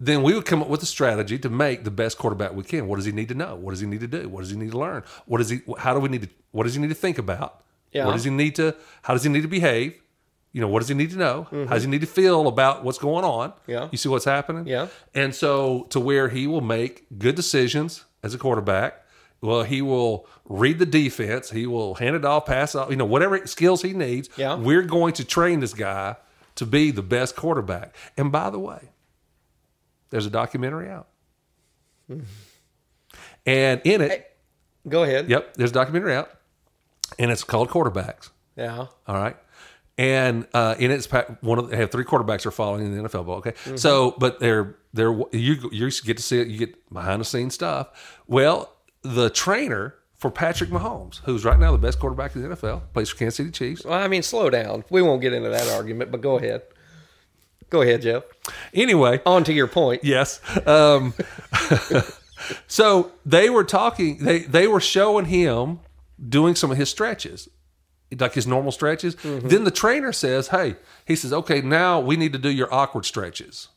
then we would come up with a strategy to make the best quarterback we can. What does he need to know? What does he need to do? What does he need to learn? What does he? How do we need to? What does he need to think about? Yeah. What does he need to? How does he need to behave? You know, what does he need to know? How does he need to feel about what's going on? Mm-hmm. Yeah. You see what's happening? Yeah. And so to where he will make good decisions as a quarterback. Well, he will read the defense. He will hand it off, pass it off, you know, whatever skills he needs. Yeah. We're going to train this guy to be the best quarterback. And by the way, there's a documentary out. And in it, Go ahead. yep, there's a documentary out. And it's called Quarterbacks. Yeah. All right. And uh, in it's one of they have three quarterbacks are following in the NFL. Ball, okay, so but they're they're you you get to see it. You get behind the scenes stuff. Well, the trainer for Patrick Mahomes, who's right now the best quarterback in the NFL, plays for Kansas City Chiefs. Well, I mean, slow down. We won't get into that argument, but go ahead. Go ahead, Jeff. Anyway, On to your point. Yes. Um, <laughs> so they were talking. They they were showing him doing some of his stretches, like his normal stretches. Then the trainer says, "Hey," he says, "Okay, now we need to do your awkward stretches.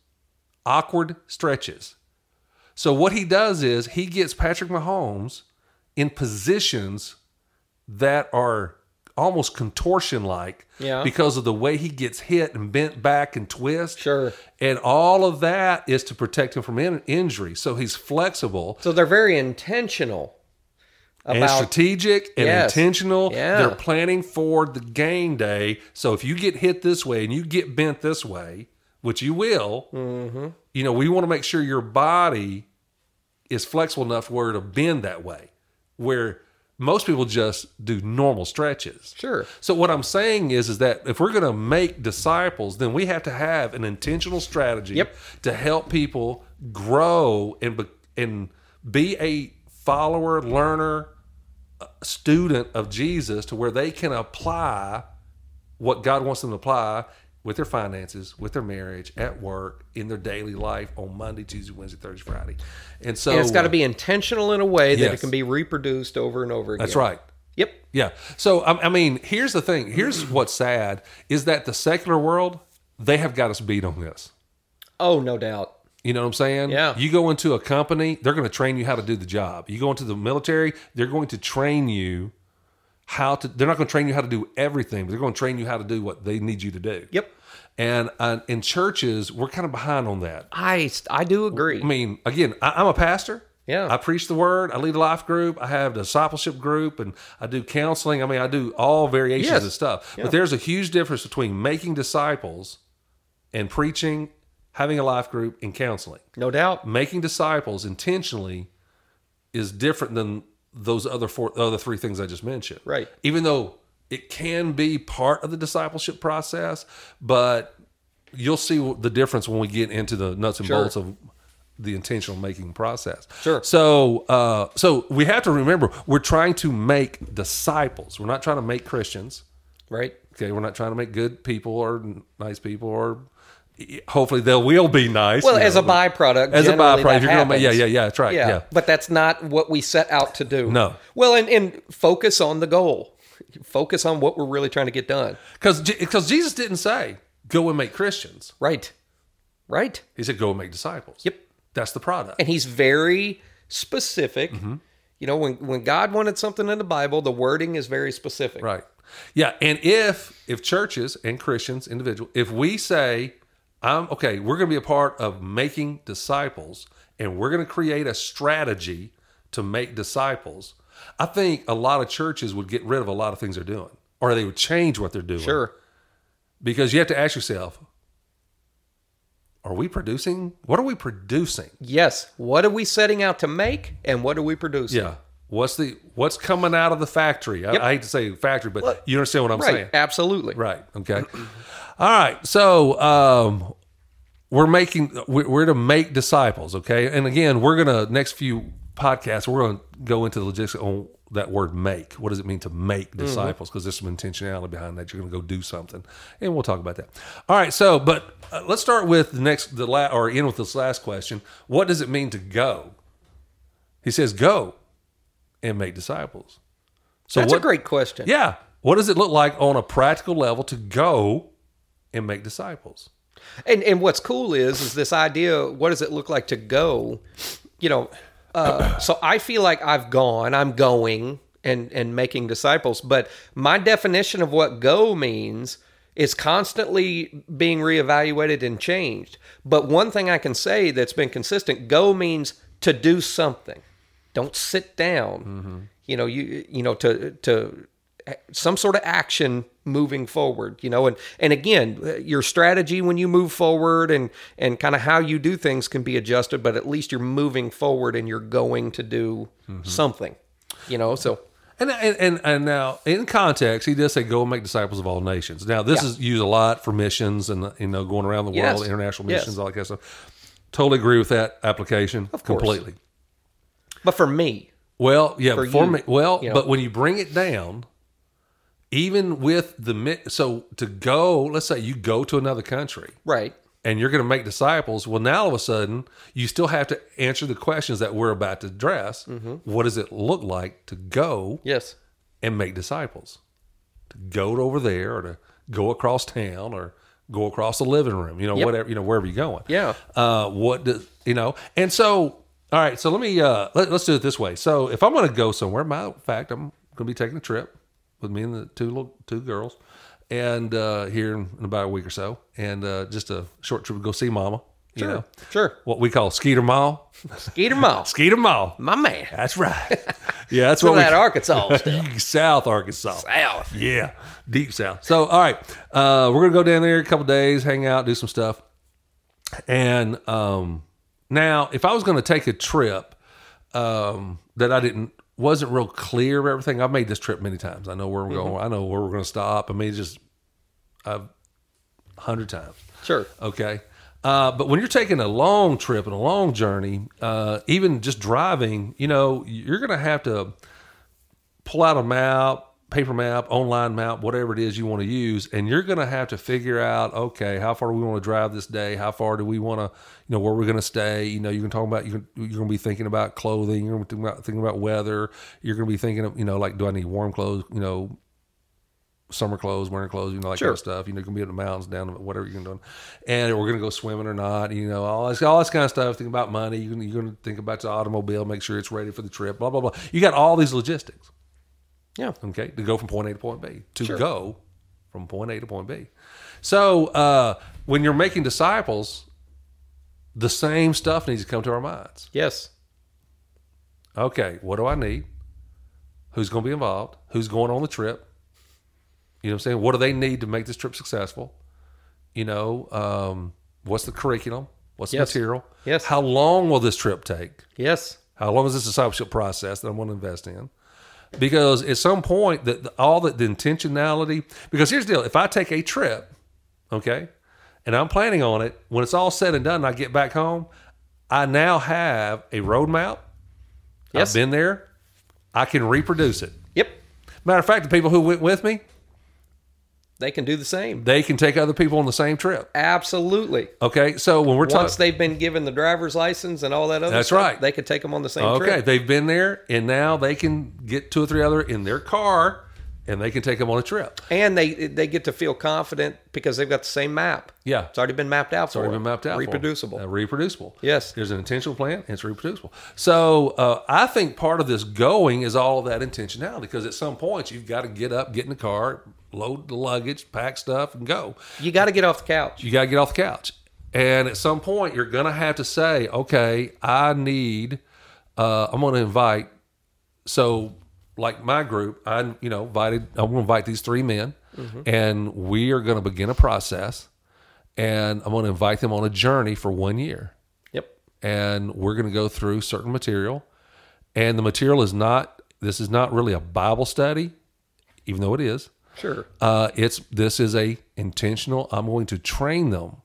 Awkward stretches." So what he does is he gets Patrick Mahomes in positions that are almost contortion like Yeah. because of the way he gets hit and bent back and twist. Sure. And all of that is to protect him from in- injury. So he's flexible So they're very intentional and strategic and Yes. intentional. Yeah. They're planning for the game day. So if you get hit this way and you get bent this way, which you will, Mm-hmm. you know, we want to make sure your body is flexible enough where to bend that way. Where most people just do normal stretches. Sure. So what I'm saying is, is that if we're going to make disciples, then we have to have an intentional strategy Yep. to help people grow and be, and be a follower, learner, uh, student of Jesus, to where they can apply what God wants them to apply with their finances, with their marriage, at work, in their daily life on Monday, Tuesday, Wednesday, Thursday, Friday. And so and it's got to be intentional in a way that it can be reproduced over and over again. That's right. Yep. Yeah. So I, I mean, here's the thing. Here's <clears throat> what's sad is that the secular world they have got us beat on this. Oh, no doubt. You know what I'm saying? Yeah. You go into a company, they're going to train you how to do the job. You go into the military, they're going to train you how to. They're not going to train you how to do everything, but they're going to train you how to do what they need you to do. Yep. And uh, in churches, we're kind of behind on that. I I do agree. I mean, again, I, I'm a pastor. Yeah. I preach the word. I lead a life group. I have a discipleship group, and I do counseling. I mean, I do all variations Yes. of stuff. But there's a huge difference between making disciples and preaching, having a life group, and counseling. no doubt. Making disciples intentionally is different than those other four, other three things I just mentioned. Right. Even though it can be part of the discipleship process, but you'll see the difference when we get into the nuts and Sure. bolts of the intentional making process. Sure. So, uh, so we have to remember we're trying to make disciples. We're not trying to make Christians. Right. Okay, we're not trying to make good people or nice people or hopefully they will be nice. Well, you as know, a byproduct, As a byproduct, you're gonna make- yeah, yeah, yeah, that's right, yeah. But that's not what we set out to do. No. Well, and, and focus on the goal. Focus on what we're really trying to get done. Because because Jesus didn't say go and make Christians. Right. Right. He said go and make disciples. Yep. That's the product. And he's very specific. Mm-hmm. You know, when when God wanted something in the Bible, the wording is very specific. Right. Yeah, and if if churches and Christians, individual, if we say, "I'm okay," we're going to be a part of making disciples, and we're going to create a strategy to make disciples. I think a lot of churches would get rid of a lot of things they're doing, or they would change what they're doing. Sure. because you have to ask yourself, are we producing? What are we producing? Yes. What are we setting out to make and what are we producing? Yeah. What's the what's coming out of the factory? I, Yep. I hate to say factory, but you understand what I'm Right. saying. Absolutely. Right. Okay. <clears throat> All right. So um, we're making we're, we're to make disciples. Okay. And again, we're gonna next few podcasts we're gonna go into the logistics on that word make. What does it mean to make disciples? Because there's some intentionality behind that. You're gonna go do something, and we'll talk about that. All right. So, but uh, let's start with the next the la- or end with this last question. What does it mean to go? He says, "Go and make disciples." So That's what, a great question. yeah. What does it look like on a practical level to go and make disciples? And and what's cool is is this idea. What does it look like to go? You know, uh, so I feel like I've gone. I'm going, and and making disciples. But my definition of what go means is constantly being reevaluated and changed. But one thing I can say that's been consistent: go means to do something. Don't sit down. You know, you you know to to some sort of action moving forward you know and and again uh, your strategy when you move forward and and kind of how you do things can be adjusted but at least you're moving forward and you're going to do something you know so And, and and now in context, he does say, "Go and make disciples of all nations." Now, this Yeah. is used a lot for missions and you know going around the Yes. world, international Yes. missions, all that kind of stuff. Totally agree with that application of course. completely. but for me Well, yeah, For for, you, me, well, you know. but when you bring it down, even with the so to go, let's say you go to another country right and you're going to make disciples. Well, now all of a sudden, you still have to answer the questions that we're about to address. Mm-hmm. What does it look like to go yes and make disciples? To go over there or to go across town or go across the living room, you know, Yep. whatever, you know, wherever you're going. Yeah. Uh, what does, you know, and so, all right, so let me, uh, let, let's do it this way. So if I'm going to go somewhere, matter of fact, I'm going to be taking a trip with me and the two little, two girls and, uh, here in, about a week or so and, uh, just a short trip to go see mama, you Sure. know, Sure. what we call Skeeter Mall, Skeeter Mall. <laughs> Skeeter Mall. My man. That's right. <laughs> Yeah. That's what we that Arkansas <laughs> stuff. South Arkansas. South. Yeah, deep south. So, all right, uh, we're gonna go down there a couple days, hang out, do some stuff. And um, now, if I was gonna take a trip um, that I didn't wasn't real clear of everything, I've made this trip many times. I know where we're going. I know where we're gonna stop. I mean, just a hundred times. Sure. Okay. Uh, but when you're taking a long trip and a long journey, uh, even just driving, you know, you're going to have to pull out a map, paper map, online map, whatever it is you want to use, and you're going to have to figure out, okay, how far do we want to drive this day? How far do we want to, you know, where we're going to stay? You know, you can talk about you can, you're going to be thinking about clothing. You're going to be thinking about, thinking about weather. You're going to be thinking of, you know, like, do I need warm clothes? You know, summer clothes, winter clothes, you know, like Sure. that kind of stuff. You know, you can be in the mountains, down whatever you're doing, and we're gonna go swimming or not. You know, all this, all this kind of stuff. Think about money. You you're gonna think about the automobile, make sure it's ready for the trip. Blah blah blah. You got all these logistics. Yeah. Okay, to go from point A to point B. To Sure. go from point A to point B. So uh, when you're making disciples, the same stuff needs to come to our minds. Yes. Okay, what do I need? Who's going to be involved? Who's going on the trip? You know what I'm saying? What do they need to make this trip successful? You know, um, what's the curriculum? What's Yes. the material? Yes. How long will this trip take? Yes. How long is this discipleship process that I'm going to invest in? Because at some point, that all the, the intentionality. Because here's the deal: if I take a trip, okay, and I'm planning on it, when it's all said and done, and I get back home, I now have a roadmap. Yes. I've been there. I can reproduce it. Yep. Matter of fact, the people who went with me, They can do the same. they can take other people on the same trip. Absolutely. Okay, so when we're Once talking, they've been given the driver's license and all that other That's stuff, right. they could take them on the same okay, trip. they've been there, and now they can get two or three other in their car, and they can take them on a trip. And they they get to feel confident because they've got the same map. Yeah. It's already been mapped out for already them. been mapped out. Reproducible. Uh, reproducible. Yes. There's an intentional plan. It's reproducible. So uh, I think part of this going is all of that intentionality because at some point you've got to get up, get in the car, load the luggage, pack stuff, and go. You got to get off the couch. You got to get off the couch. And at some point you're going to have to say, okay, I need, uh, I'm going to invite. So like my group, I, you know, invited, I'm going to invite these three men and we are going to begin a process and I'm going to invite them on a journey for one year. Yep. And we're going to go through certain material. And the material is not, this is not really a Bible study, even though it is. Sure. Uh, it's this is a intentional. I'm going to train them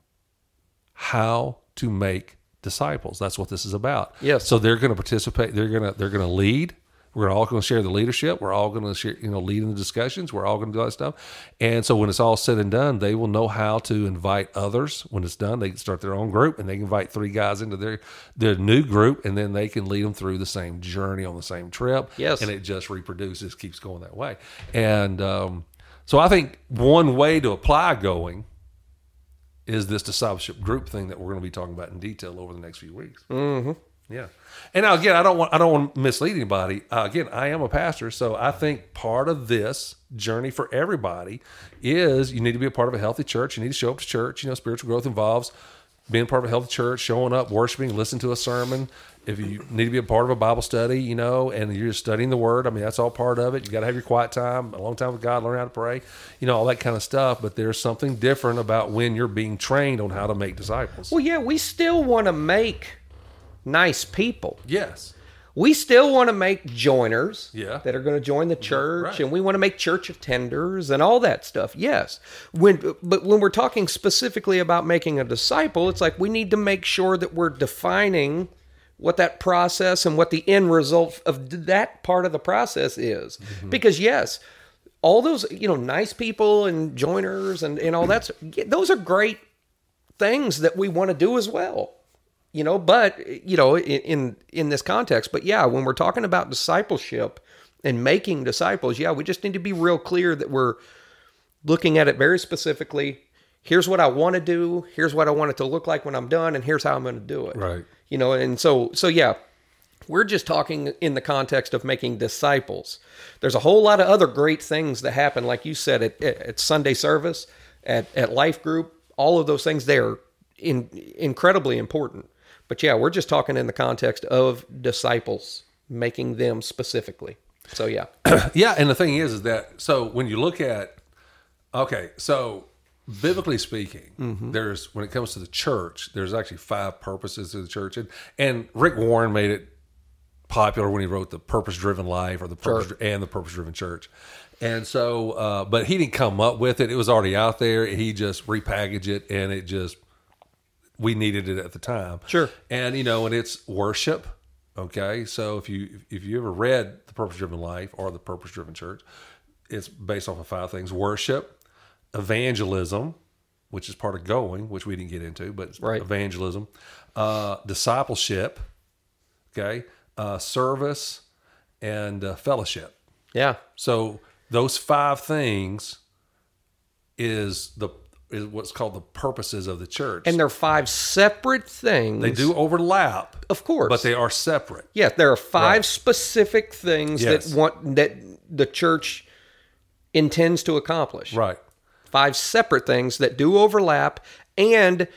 how to make disciples. That's what this is about. Yes. So they're going to participate. They're going to they're going to lead. We're all going to share the leadership. We're all going to share, you know, lead in the discussions. We're all going to do that stuff. And so when it's all said and done, they will know how to invite others. When it's done, they can start their own group and they can invite three guys into their their new group, and then they can lead them through the same journey on the same trip. Yes. And it just reproduces, keeps going that way. And um, so I think one way to apply going is this discipleship group thing that we're going to be talking about in detail over the next few weeks. Mm-hmm. Yeah. And now again, I don't want I don't want to mislead anybody. Uh, again, I am a pastor, so I think part of this journey for everybody is you need to be a part of a healthy church. You need to show up to church. You know, spiritual growth involves being part of a healthy church, showing up, worshiping, listening to a sermon. If you need to be a part of a Bible study, you know, and you're just studying the Word, I mean, that's all part of it. You got to have your quiet time, a long time with God, learn how to pray, you know, all that kind of stuff. But there's something different about when you're being trained on how to make disciples. Well, yeah, we still want to make nice people. Yes. We still want to make joiners Yeah. that are going to join the church, Right. and we want to make church attenders and all that stuff. Yes, when but when we're talking specifically about making a disciple, it's like we need to make sure that we're defining what that process and what the end result of that part of the process is. Mm-hmm. Because yes, all those you know nice people and joiners and and all that's <clears throat> those are great things that we want to do as well you know but you know in, in in this context but yeah when we're talking about discipleship and making disciples yeah we just need to be real clear that we're looking at it very specifically here's what i want to do here's what i want it to look like when i'm done and here's how i'm going to do it Right. You know and so so yeah we're just talking in the context of making disciples. There's a whole lot of other great things that happen like you said at, at sunday service at, at life group all of those things they're in, incredibly important. But yeah we're just talking in the context of disciples making them specifically. So yeah. <clears throat> Yeah, and the thing is, is that so when you look at, okay, so biblically speaking, Mm-hmm. there's when it comes to the church, there's actually five purposes of the church, and and Rick Warren made it popular when he wrote the Purpose Driven Life or the Purpose and the Purpose Driven Church, and so, uh, but he didn't come up with it; it was already out there. He just repackaged it, and it just we needed it at the time. Sure. And you know, and it's worship. Okay, so if you if you ever read the Purpose Driven Life or the Purpose Driven Church, it's based off of five things: worship, evangelism, which is part of going, which we didn't get into, but Right. evangelism, uh, discipleship, okay, uh, service, and uh, fellowship. yeah So those five things is the is what's called the purposes of the church. and they're five separate things they do overlap, of course but they are separate. Yeah, there are five Right. specific things Yes. that want that the church intends to accomplish. Right. Five separate things that do overlap and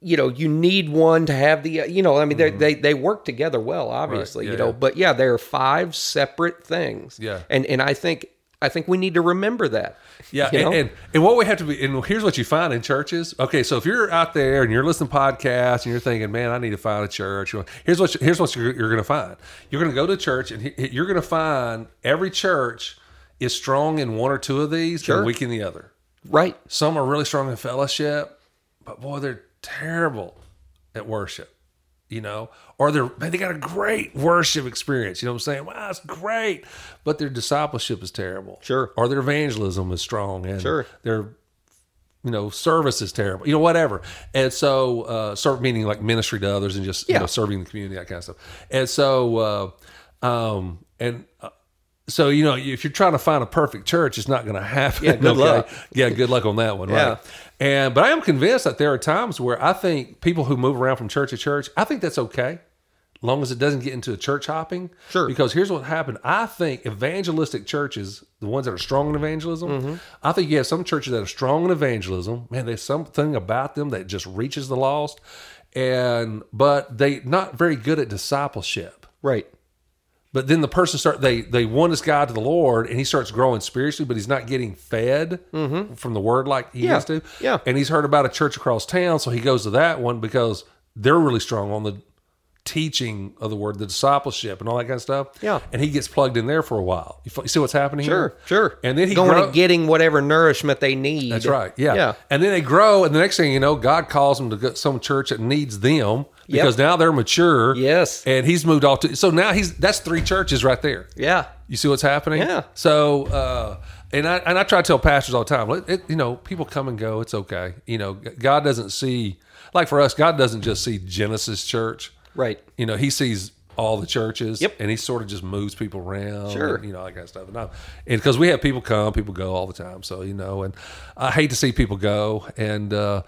you know, you need one to have the you know, I mean they they they work together well obviously, Mm-hmm. Yeah, you know, yeah. but yeah, there are five separate things. Yeah. And and I think I think we need to remember that. Yeah, You know? and, and and what we have to be, and here's what you find in churches. Okay, so if you're out there and you're listening to podcasts and you're thinking, "Man, I need to find a church," here's what here's what you're, you're going to find. You're going to go to church, and you're going to find every church is strong in one or two of these, Sure. and weak in the other. Right. Some are really strong in fellowship, but boy, they're terrible at worship. You know, or they're man, they got a great worship experience. You know what I'm saying? Wow, it's great, but their discipleship is terrible. Sure. Or their evangelism is strong, and Sure. their you know service is terrible. You know, whatever. And so, uh, serve meaning like ministry to others and just you know serving the community that kind of stuff. And so, uh, um, and. Uh, so you know, if you're trying to find a perfect church, it's not going to happen. Yeah, good luck. Yeah, good luck on that one. Yeah. Right. And but I am convinced that there are times where I think people who move around from church to church, I think that's okay, long as it doesn't get into church hopping. Sure. Because here's what happened. I think evangelistic churches, the ones that are strong in evangelism, Mm-hmm. I think you have some churches that are strong in evangelism. Man, there's something about them that just reaches the lost, and but they not very good at discipleship. Right. But then the person start they they won this guy to the Lord and he starts growing spiritually, but he's not getting fed from the word like he Mm-hmm. Yeah, has to. yeah. And he's heard about a church across town, so he goes to that one because they're really strong on the teaching of the word, the discipleship and all that kind of stuff. Yeah. And he gets plugged in there for a while. You, f- you see what's happening Sure, here? sure. And then he going grow- and getting whatever nourishment they need. that's right. Yeah. Yeah. And then they grow, and the next thing you know, God calls them to go some church that needs them because now they're mature. Yes. And he's moved off to. So now he's that's three churches right there. Yeah. You see what's happening? Yeah. So, uh, and I and I try to tell pastors all the time, it, you know, people come and go. It's okay. You know, God doesn't see like for us. God doesn't just see Genesis Church. Right. You know, He sees all the churches. Yep. And He sort of just moves people around. Sure. and, you know, that kind of stuff. And and because we have people come, people go all the time. So you know, and I hate to see people go. And uh,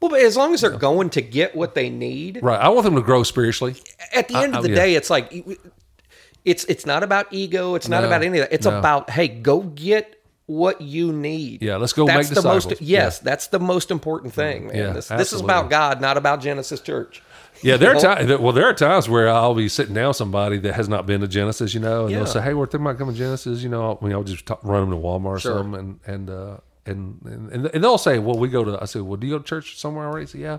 Well, but as long as they're going to get what they need, Right. I want them to grow spiritually. at the end I- of the yeah. day, it's like it's it's not about ego. It's not No, about any of that. It's no. about hey, go get what you need. Yeah, let's go that's make the most. Yes, that's the most important thing, man. Yeah, this, this is about God, not about Genesis Church. Yeah, there are times. Well, there are times where I'll be sitting down with somebody that has not been to Genesis, you know, and Yeah. they'll say, "Hey, we're thinking about coming to Genesis," you know. I mean, I'll just talk, run them to Walmart or Sure. something, and and, uh, and and and they'll say, "Well, we go to." I said, "Well, do you go to church somewhere already?" Said, "Yeah,"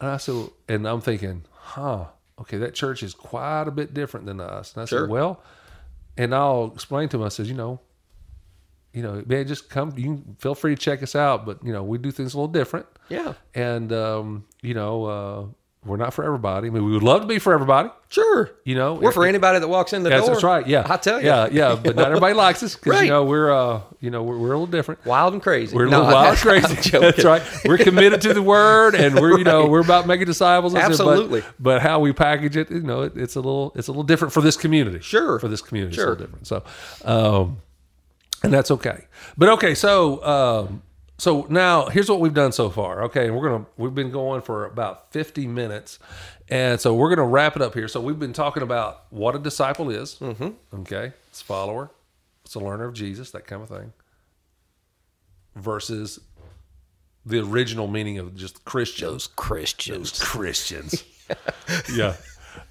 and I said, and I'm thinking, "Huh, okay, that church is quite a bit different than us." And I Sure. said, "Well," and I'll explain to them. I said, "You know." You know, man, just come. You can feel free to check us out, but you know, we do things a little different Yeah, and um, you know uh, we're not for everybody. I mean, we would love to be for everybody. sure. You know, We're for anybody that walks in the door. that's right. Yeah, I tell you, Yeah, yeah. But not everybody likes us because Right. you know we're uh, you know we're, we're a little different. wild and crazy. We're a No, little wild, I'm crazy. <laughs> That's right. We're committed to the word, and we're you know we're about making disciples. I said, but- Absolutely. But, how we package it, you know, it, it's a little it's a little different for this community. Sure. For this community, Sure. it's a little different. So, um, and that's okay. But okay, so um, so now here's what we've done so far. Okay, and we're gonna we've been going for about 50 minutes, and so we're gonna wrap it up here. So we've been talking about what a disciple is. Mm-hmm. Okay, it's a follower, it's a learner of Jesus, that kind of thing, versus the original meaning of just Christians. Christians. Christians. <laughs> yeah.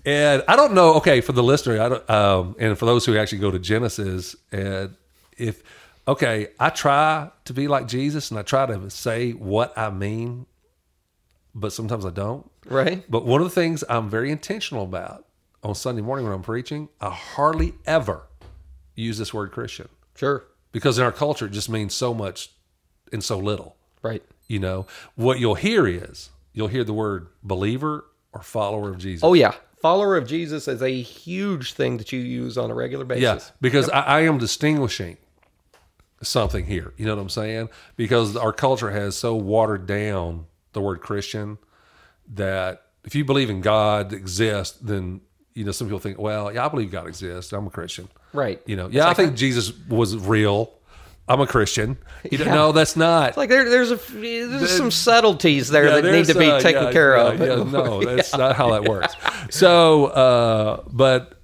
And I don't know. Okay, for the listener, I don't, um, and for those who actually go to Genesis, and if okay, I try to be like Jesus, and I try to say what I mean, but sometimes I don't. Right. But one of the things I'm very intentional about on Sunday morning when I'm preaching, I hardly ever use this word Christian Sure. because in our culture it just means so much and so little. Right. You know, what you'll hear is you'll hear the word believer or follower of Jesus. Oh yeah, follower of Jesus is a huge thing that you use on a regular basis. yeah, because I, I am distinguishing something here. You know what I'm saying? Because our culture has so watered down the word Christian that if you believe in God exists, then you know some people think, well, yeah, I believe God exists. I'm a Christian. Right. You know, yeah, I think Jesus was real. I'm a Christian. <laughs> You don't know that's not. Like there, there's a there's some subtleties there Yeah, that need to be uh, taken yeah, care yeah, of. yeah, no, <laughs> that's not how that works. So, uh, but,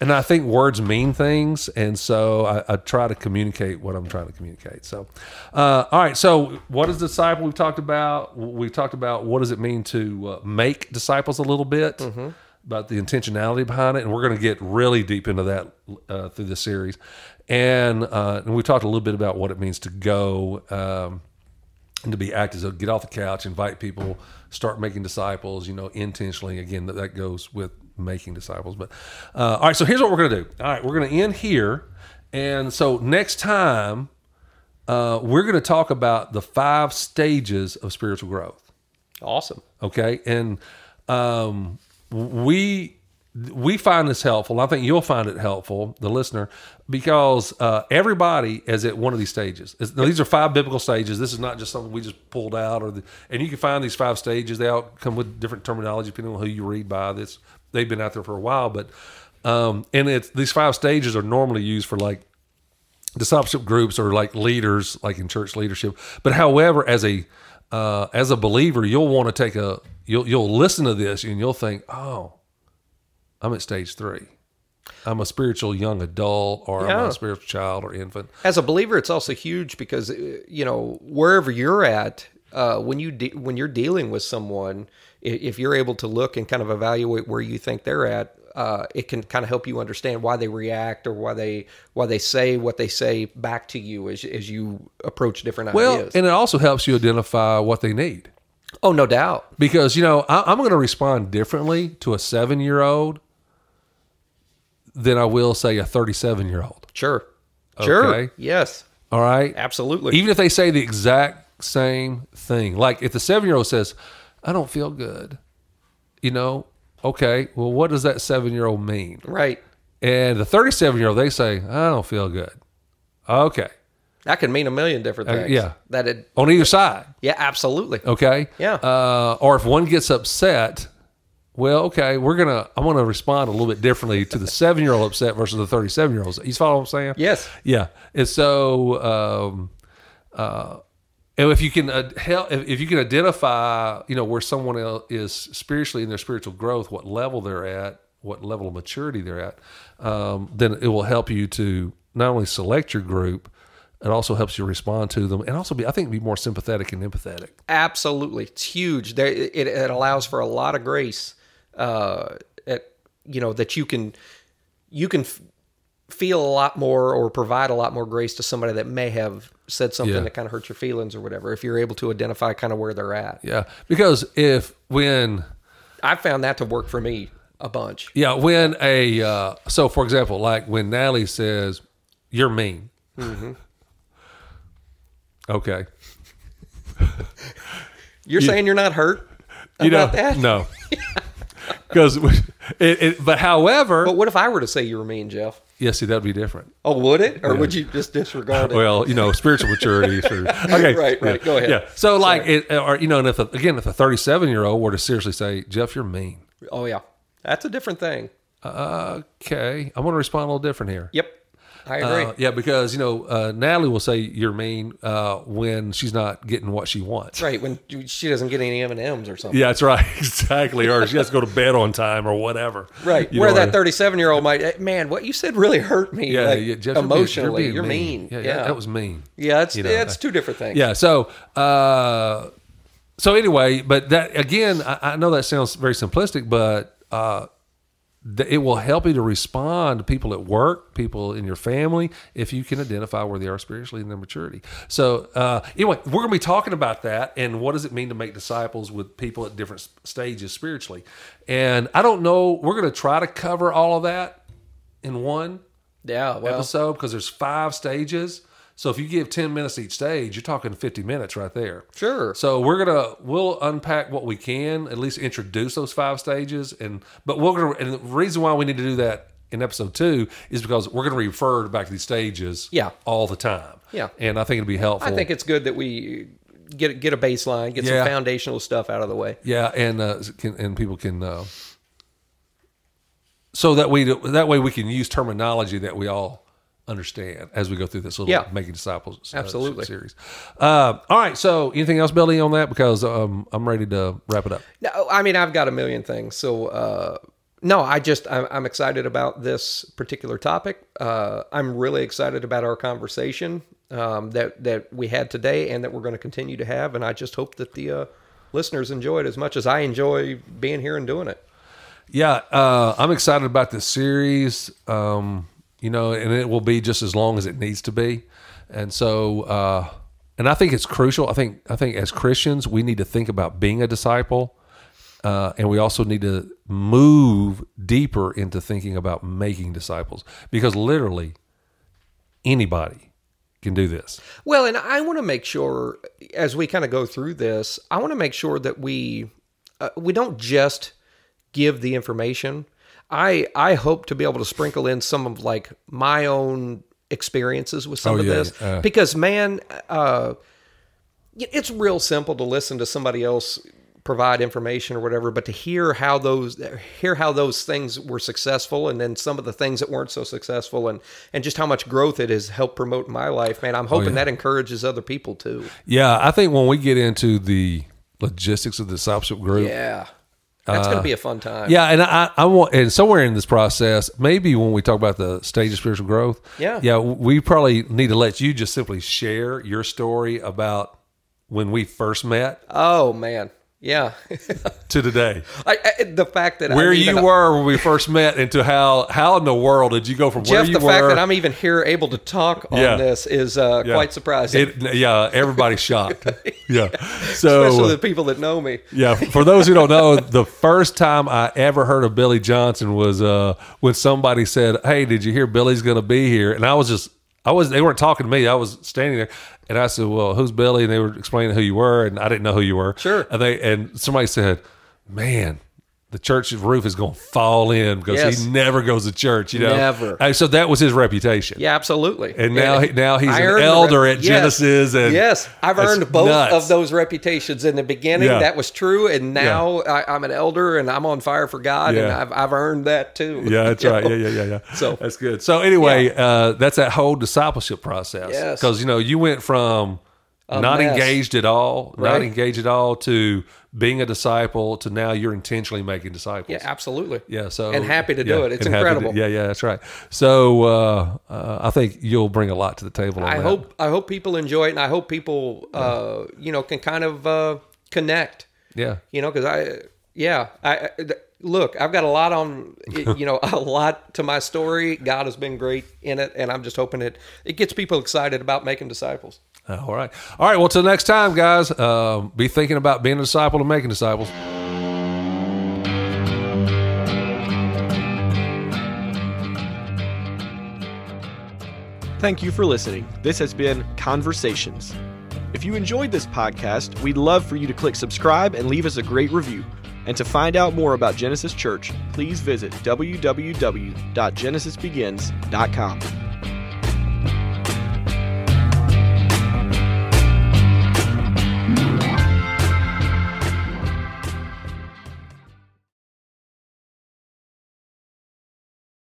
and I think words mean things, and so I, I try to communicate what I'm trying to communicate. So, uh, all right. So, what is disciple? We've talked about. We've talked about what does it mean to uh, make disciples a little bit. Mm-hmm. About the intentionality behind it, and we're going to get really deep into that uh, through the series, and uh, and we talked a little bit about what it means to go, um, and to be active. So get off the couch, invite people, start making disciples. You know, intentionally. Again, that, that goes with making disciples. But uh, all right, so here's what we're going to do. All right, we're going to end here, and so next time uh, we're going to talk about the five stages of spiritual growth. Awesome. Okay, and um, we we find this helpful. I think you'll find it helpful, the listener, because uh, everybody is at one of these stages. Now, these are five biblical stages. This is not just something we just pulled out, or the, and you can find these five stages. They all come with different terminology depending on who you read by. This they've been out there for a while, but um, and it's these five stages are normally used for like discipleship groups or like leaders, like in church leadership. But however, as a uh, as a believer, you'll want to take a you'll you'll listen to this and you'll think, oh, I'm at stage three. I'm a spiritual young adult, or I'm a spiritual child or infant. As a believer, it's also huge because uh, you know wherever you're at, uh, when you de- when you're dealing with someone, if you're able to look and kind of evaluate where you think they're at, uh, it can kind of help you understand why they react or why they why they say what they say back to you as as you approach different Well, ideas. and it also helps you identify what they need. oh, no doubt. because you know I, I'm going to respond differently to a seven year old than I will say a 37 year old. Sure. Sure. Yes. All right, Absolutely. even if they say the exact same thing. Like if the seven year old says, "I don't feel good," you know, okay, well, what does that seven year old mean? right. And the 37 year old they say, "I don't feel good." Okay, That can mean a million different things. Uh, yeah. That it. on either side. Yeah. Absolutely. Okay. Yeah. Uh, or if one gets upset, well, okay, we're gonna. I'm gonna respond a little bit differently to the seven year old upset versus the 37 year old. You follow what I'm saying? Yes. Yeah. And so, um, uh, and if you can uh, help, if, if you can identify, you know, where someone else is spiritually in their spiritual growth, what level they're at, what level of maturity they're at, um, then it will help you to not only select your group, it also helps you respond to them, and also be, I think, be more sympathetic and empathetic. Absolutely, it's huge. It allows for a lot of grace. Uh, at, you know that you can you can f- feel a lot more or provide a lot more grace to somebody that may have said something Yeah. that kind of hurt your feelings or whatever. If you're able to identify kind of where they're at, Yeah, because if when I found that to work for me a bunch. Yeah, when a uh, so for example, like when Natalie says you're mean. Okay, You're saying you're not hurt you know about that? no, <laughs> <laughs> because it, it. But however, But what if I were to say you were mean, Jeff? yeah, see that'd be different. Oh, would it? Or would you just disregard it? Well, you know, spiritual maturity. <laughs> Okay, Right, right. yeah, Go ahead. Yeah. So like it, or you know, and if a, again, if a 37 year old were to seriously say, Jeff, you're mean. oh, yeah. That's a different thing. Okay, I'm going to respond a little different here. Yep. I agree. Uh, yeah, because you know uh, Natalie will say you're mean uh, when she's not getting what she wants. right. When she doesn't get any M&Ms or something. Yeah, that's right. <laughs> Exactly. Or she has to go to bed on time or whatever. Right. You Where that 37 year old might, man, what you said really hurt me. yeah, like, yeah, Jeff, you're emotionally. You're, mean. Yeah, yeah, that was mean. Yeah, it's, you know, it's two different things. Yeah. So, uh, so anyway, but that again, I, I know that sounds very simplistic, but uh, it will help you to respond to people at work, people in your family, if you can identify where they are spiritually in their maturity. So, uh, anyway, we're going to be talking about that and what does it mean to make disciples with people at different stages spiritually. And I don't know, we're going to try to cover all of that in one Yeah. Well, episode because there's five stages. So if you give 10 minutes each stage, you're talking 50 minutes right there. Sure. So we're gonna we'll unpack what we can, at least introduce those five stages, and but we're gonna and the reason why we need to do that in episode two is because we're gonna refer back to these stages, Yeah. all the time, Yeah. and I think it'd be helpful. I think it's good that we get get a baseline, get Yeah. some foundational stuff out of the way. Yeah, and uh, can, and people can uh, so that we that way we can use terminology that we all understand as we go through this little Yeah. making disciples uh, Absolutely. series. Uh, all right, so anything else, Billy, on that? Because um, I'm ready to wrap it up. No, I mean I've got a million things. So uh, no, I just I'm, I'm excited about this particular topic. Uh, I'm really excited about our conversation um, that that we had today and that we're going to continue to have. And I just hope that the uh, listeners enjoy it as much as I enjoy being here and doing it. Yeah, uh, I'm excited about this series. Um, you know, and it will be just as long as it needs to be. And so, uh, and I think it's crucial. I think I think as Christians, we need to think about being a disciple, uh, and we also need to move deeper into thinking about making disciples because literally anybody can do this. Well, and I want to make sure as we kind of go through this, I want to make sure that we uh, we don't just give the information. I I hope to be able to sprinkle in some of like my own experiences with some Oh, of yeah, this uh. because man, uh, it's real simple to listen to somebody else provide information or whatever, but to hear how those hear how those things were successful and then some of the things that weren't so successful and and just how much growth it has helped promote in my life, man, I'm hoping Oh, yeah. that encourages other people too. Yeah, I think when we get into the logistics of the discipleship group, Yeah. That's going to be a fun time. Uh, Yeah, and I, I want, and somewhere in this process, maybe when we talk about the stage of spiritual growth, Yeah. yeah, we probably need to let you just simply share your story about when we first met Oh man. Yeah. <laughs> to today, I, I, the fact that where you were when we first met, and to how how in the world did you go from where you the were? fact that I'm even here able to talk on Yeah. this is uh, Yeah. quite surprising. It, yeah, everybody's shocked. <laughs> yeah, so Especially the people that know me. Yeah, for those who don't know, the first time I ever heard of Billy Johnson was uh, when somebody said, "Hey, did you hear Billy's going to be here?" And I was just, I was, they weren't talking to me. I was standing there, and I said, "Well, who's Billy?" And they were explaining who you were, and I didn't know who you were. Sure. And they and somebody said, "Man." The church roof is going to fall in because Yes. he never goes to church, you know. Never. And so that was his reputation. Yeah, absolutely. And now he- now he's I an elder at yes. Genesis and yes, I've earned both nuts. of those reputations in the beginning. Yeah. That was true, and now I, I'm an elder and I'm on fire for God, and I've, I've earned that too. Yeah, <laughs> that's right. know? Yeah, yeah, yeah, yeah. So- that's good. So anyway, uh, that's that whole discipleship process. Yes. Because you know you went from a not mess. engaged at all, not engaged at all to being a disciple to now you're intentionally making disciples. Yeah, absolutely. Yeah, so And happy to do yeah, it. It's happy to- incredible. yeah, yeah, that's right. So uh, uh, I think you'll bring a lot to the table. On I that. hope I hope people enjoy it, and I hope people, uh, you know, can kind of uh, connect. Yeah, You know, because I, yeah, I I- look. I've got a lot on, <laughs> you know, a lot to my story. God has been great in it, and I'm just hoping it it gets people excited about making disciples. All right. All right. Well, till next time, guys, uh, be thinking about being a disciple and making disciples. Thank you for listening. This has been Conversations. If you enjoyed this podcast, we'd love for you to click subscribe and leave us a great review. And to find out more about Genesis Church, please visit www.genesisbegins.com.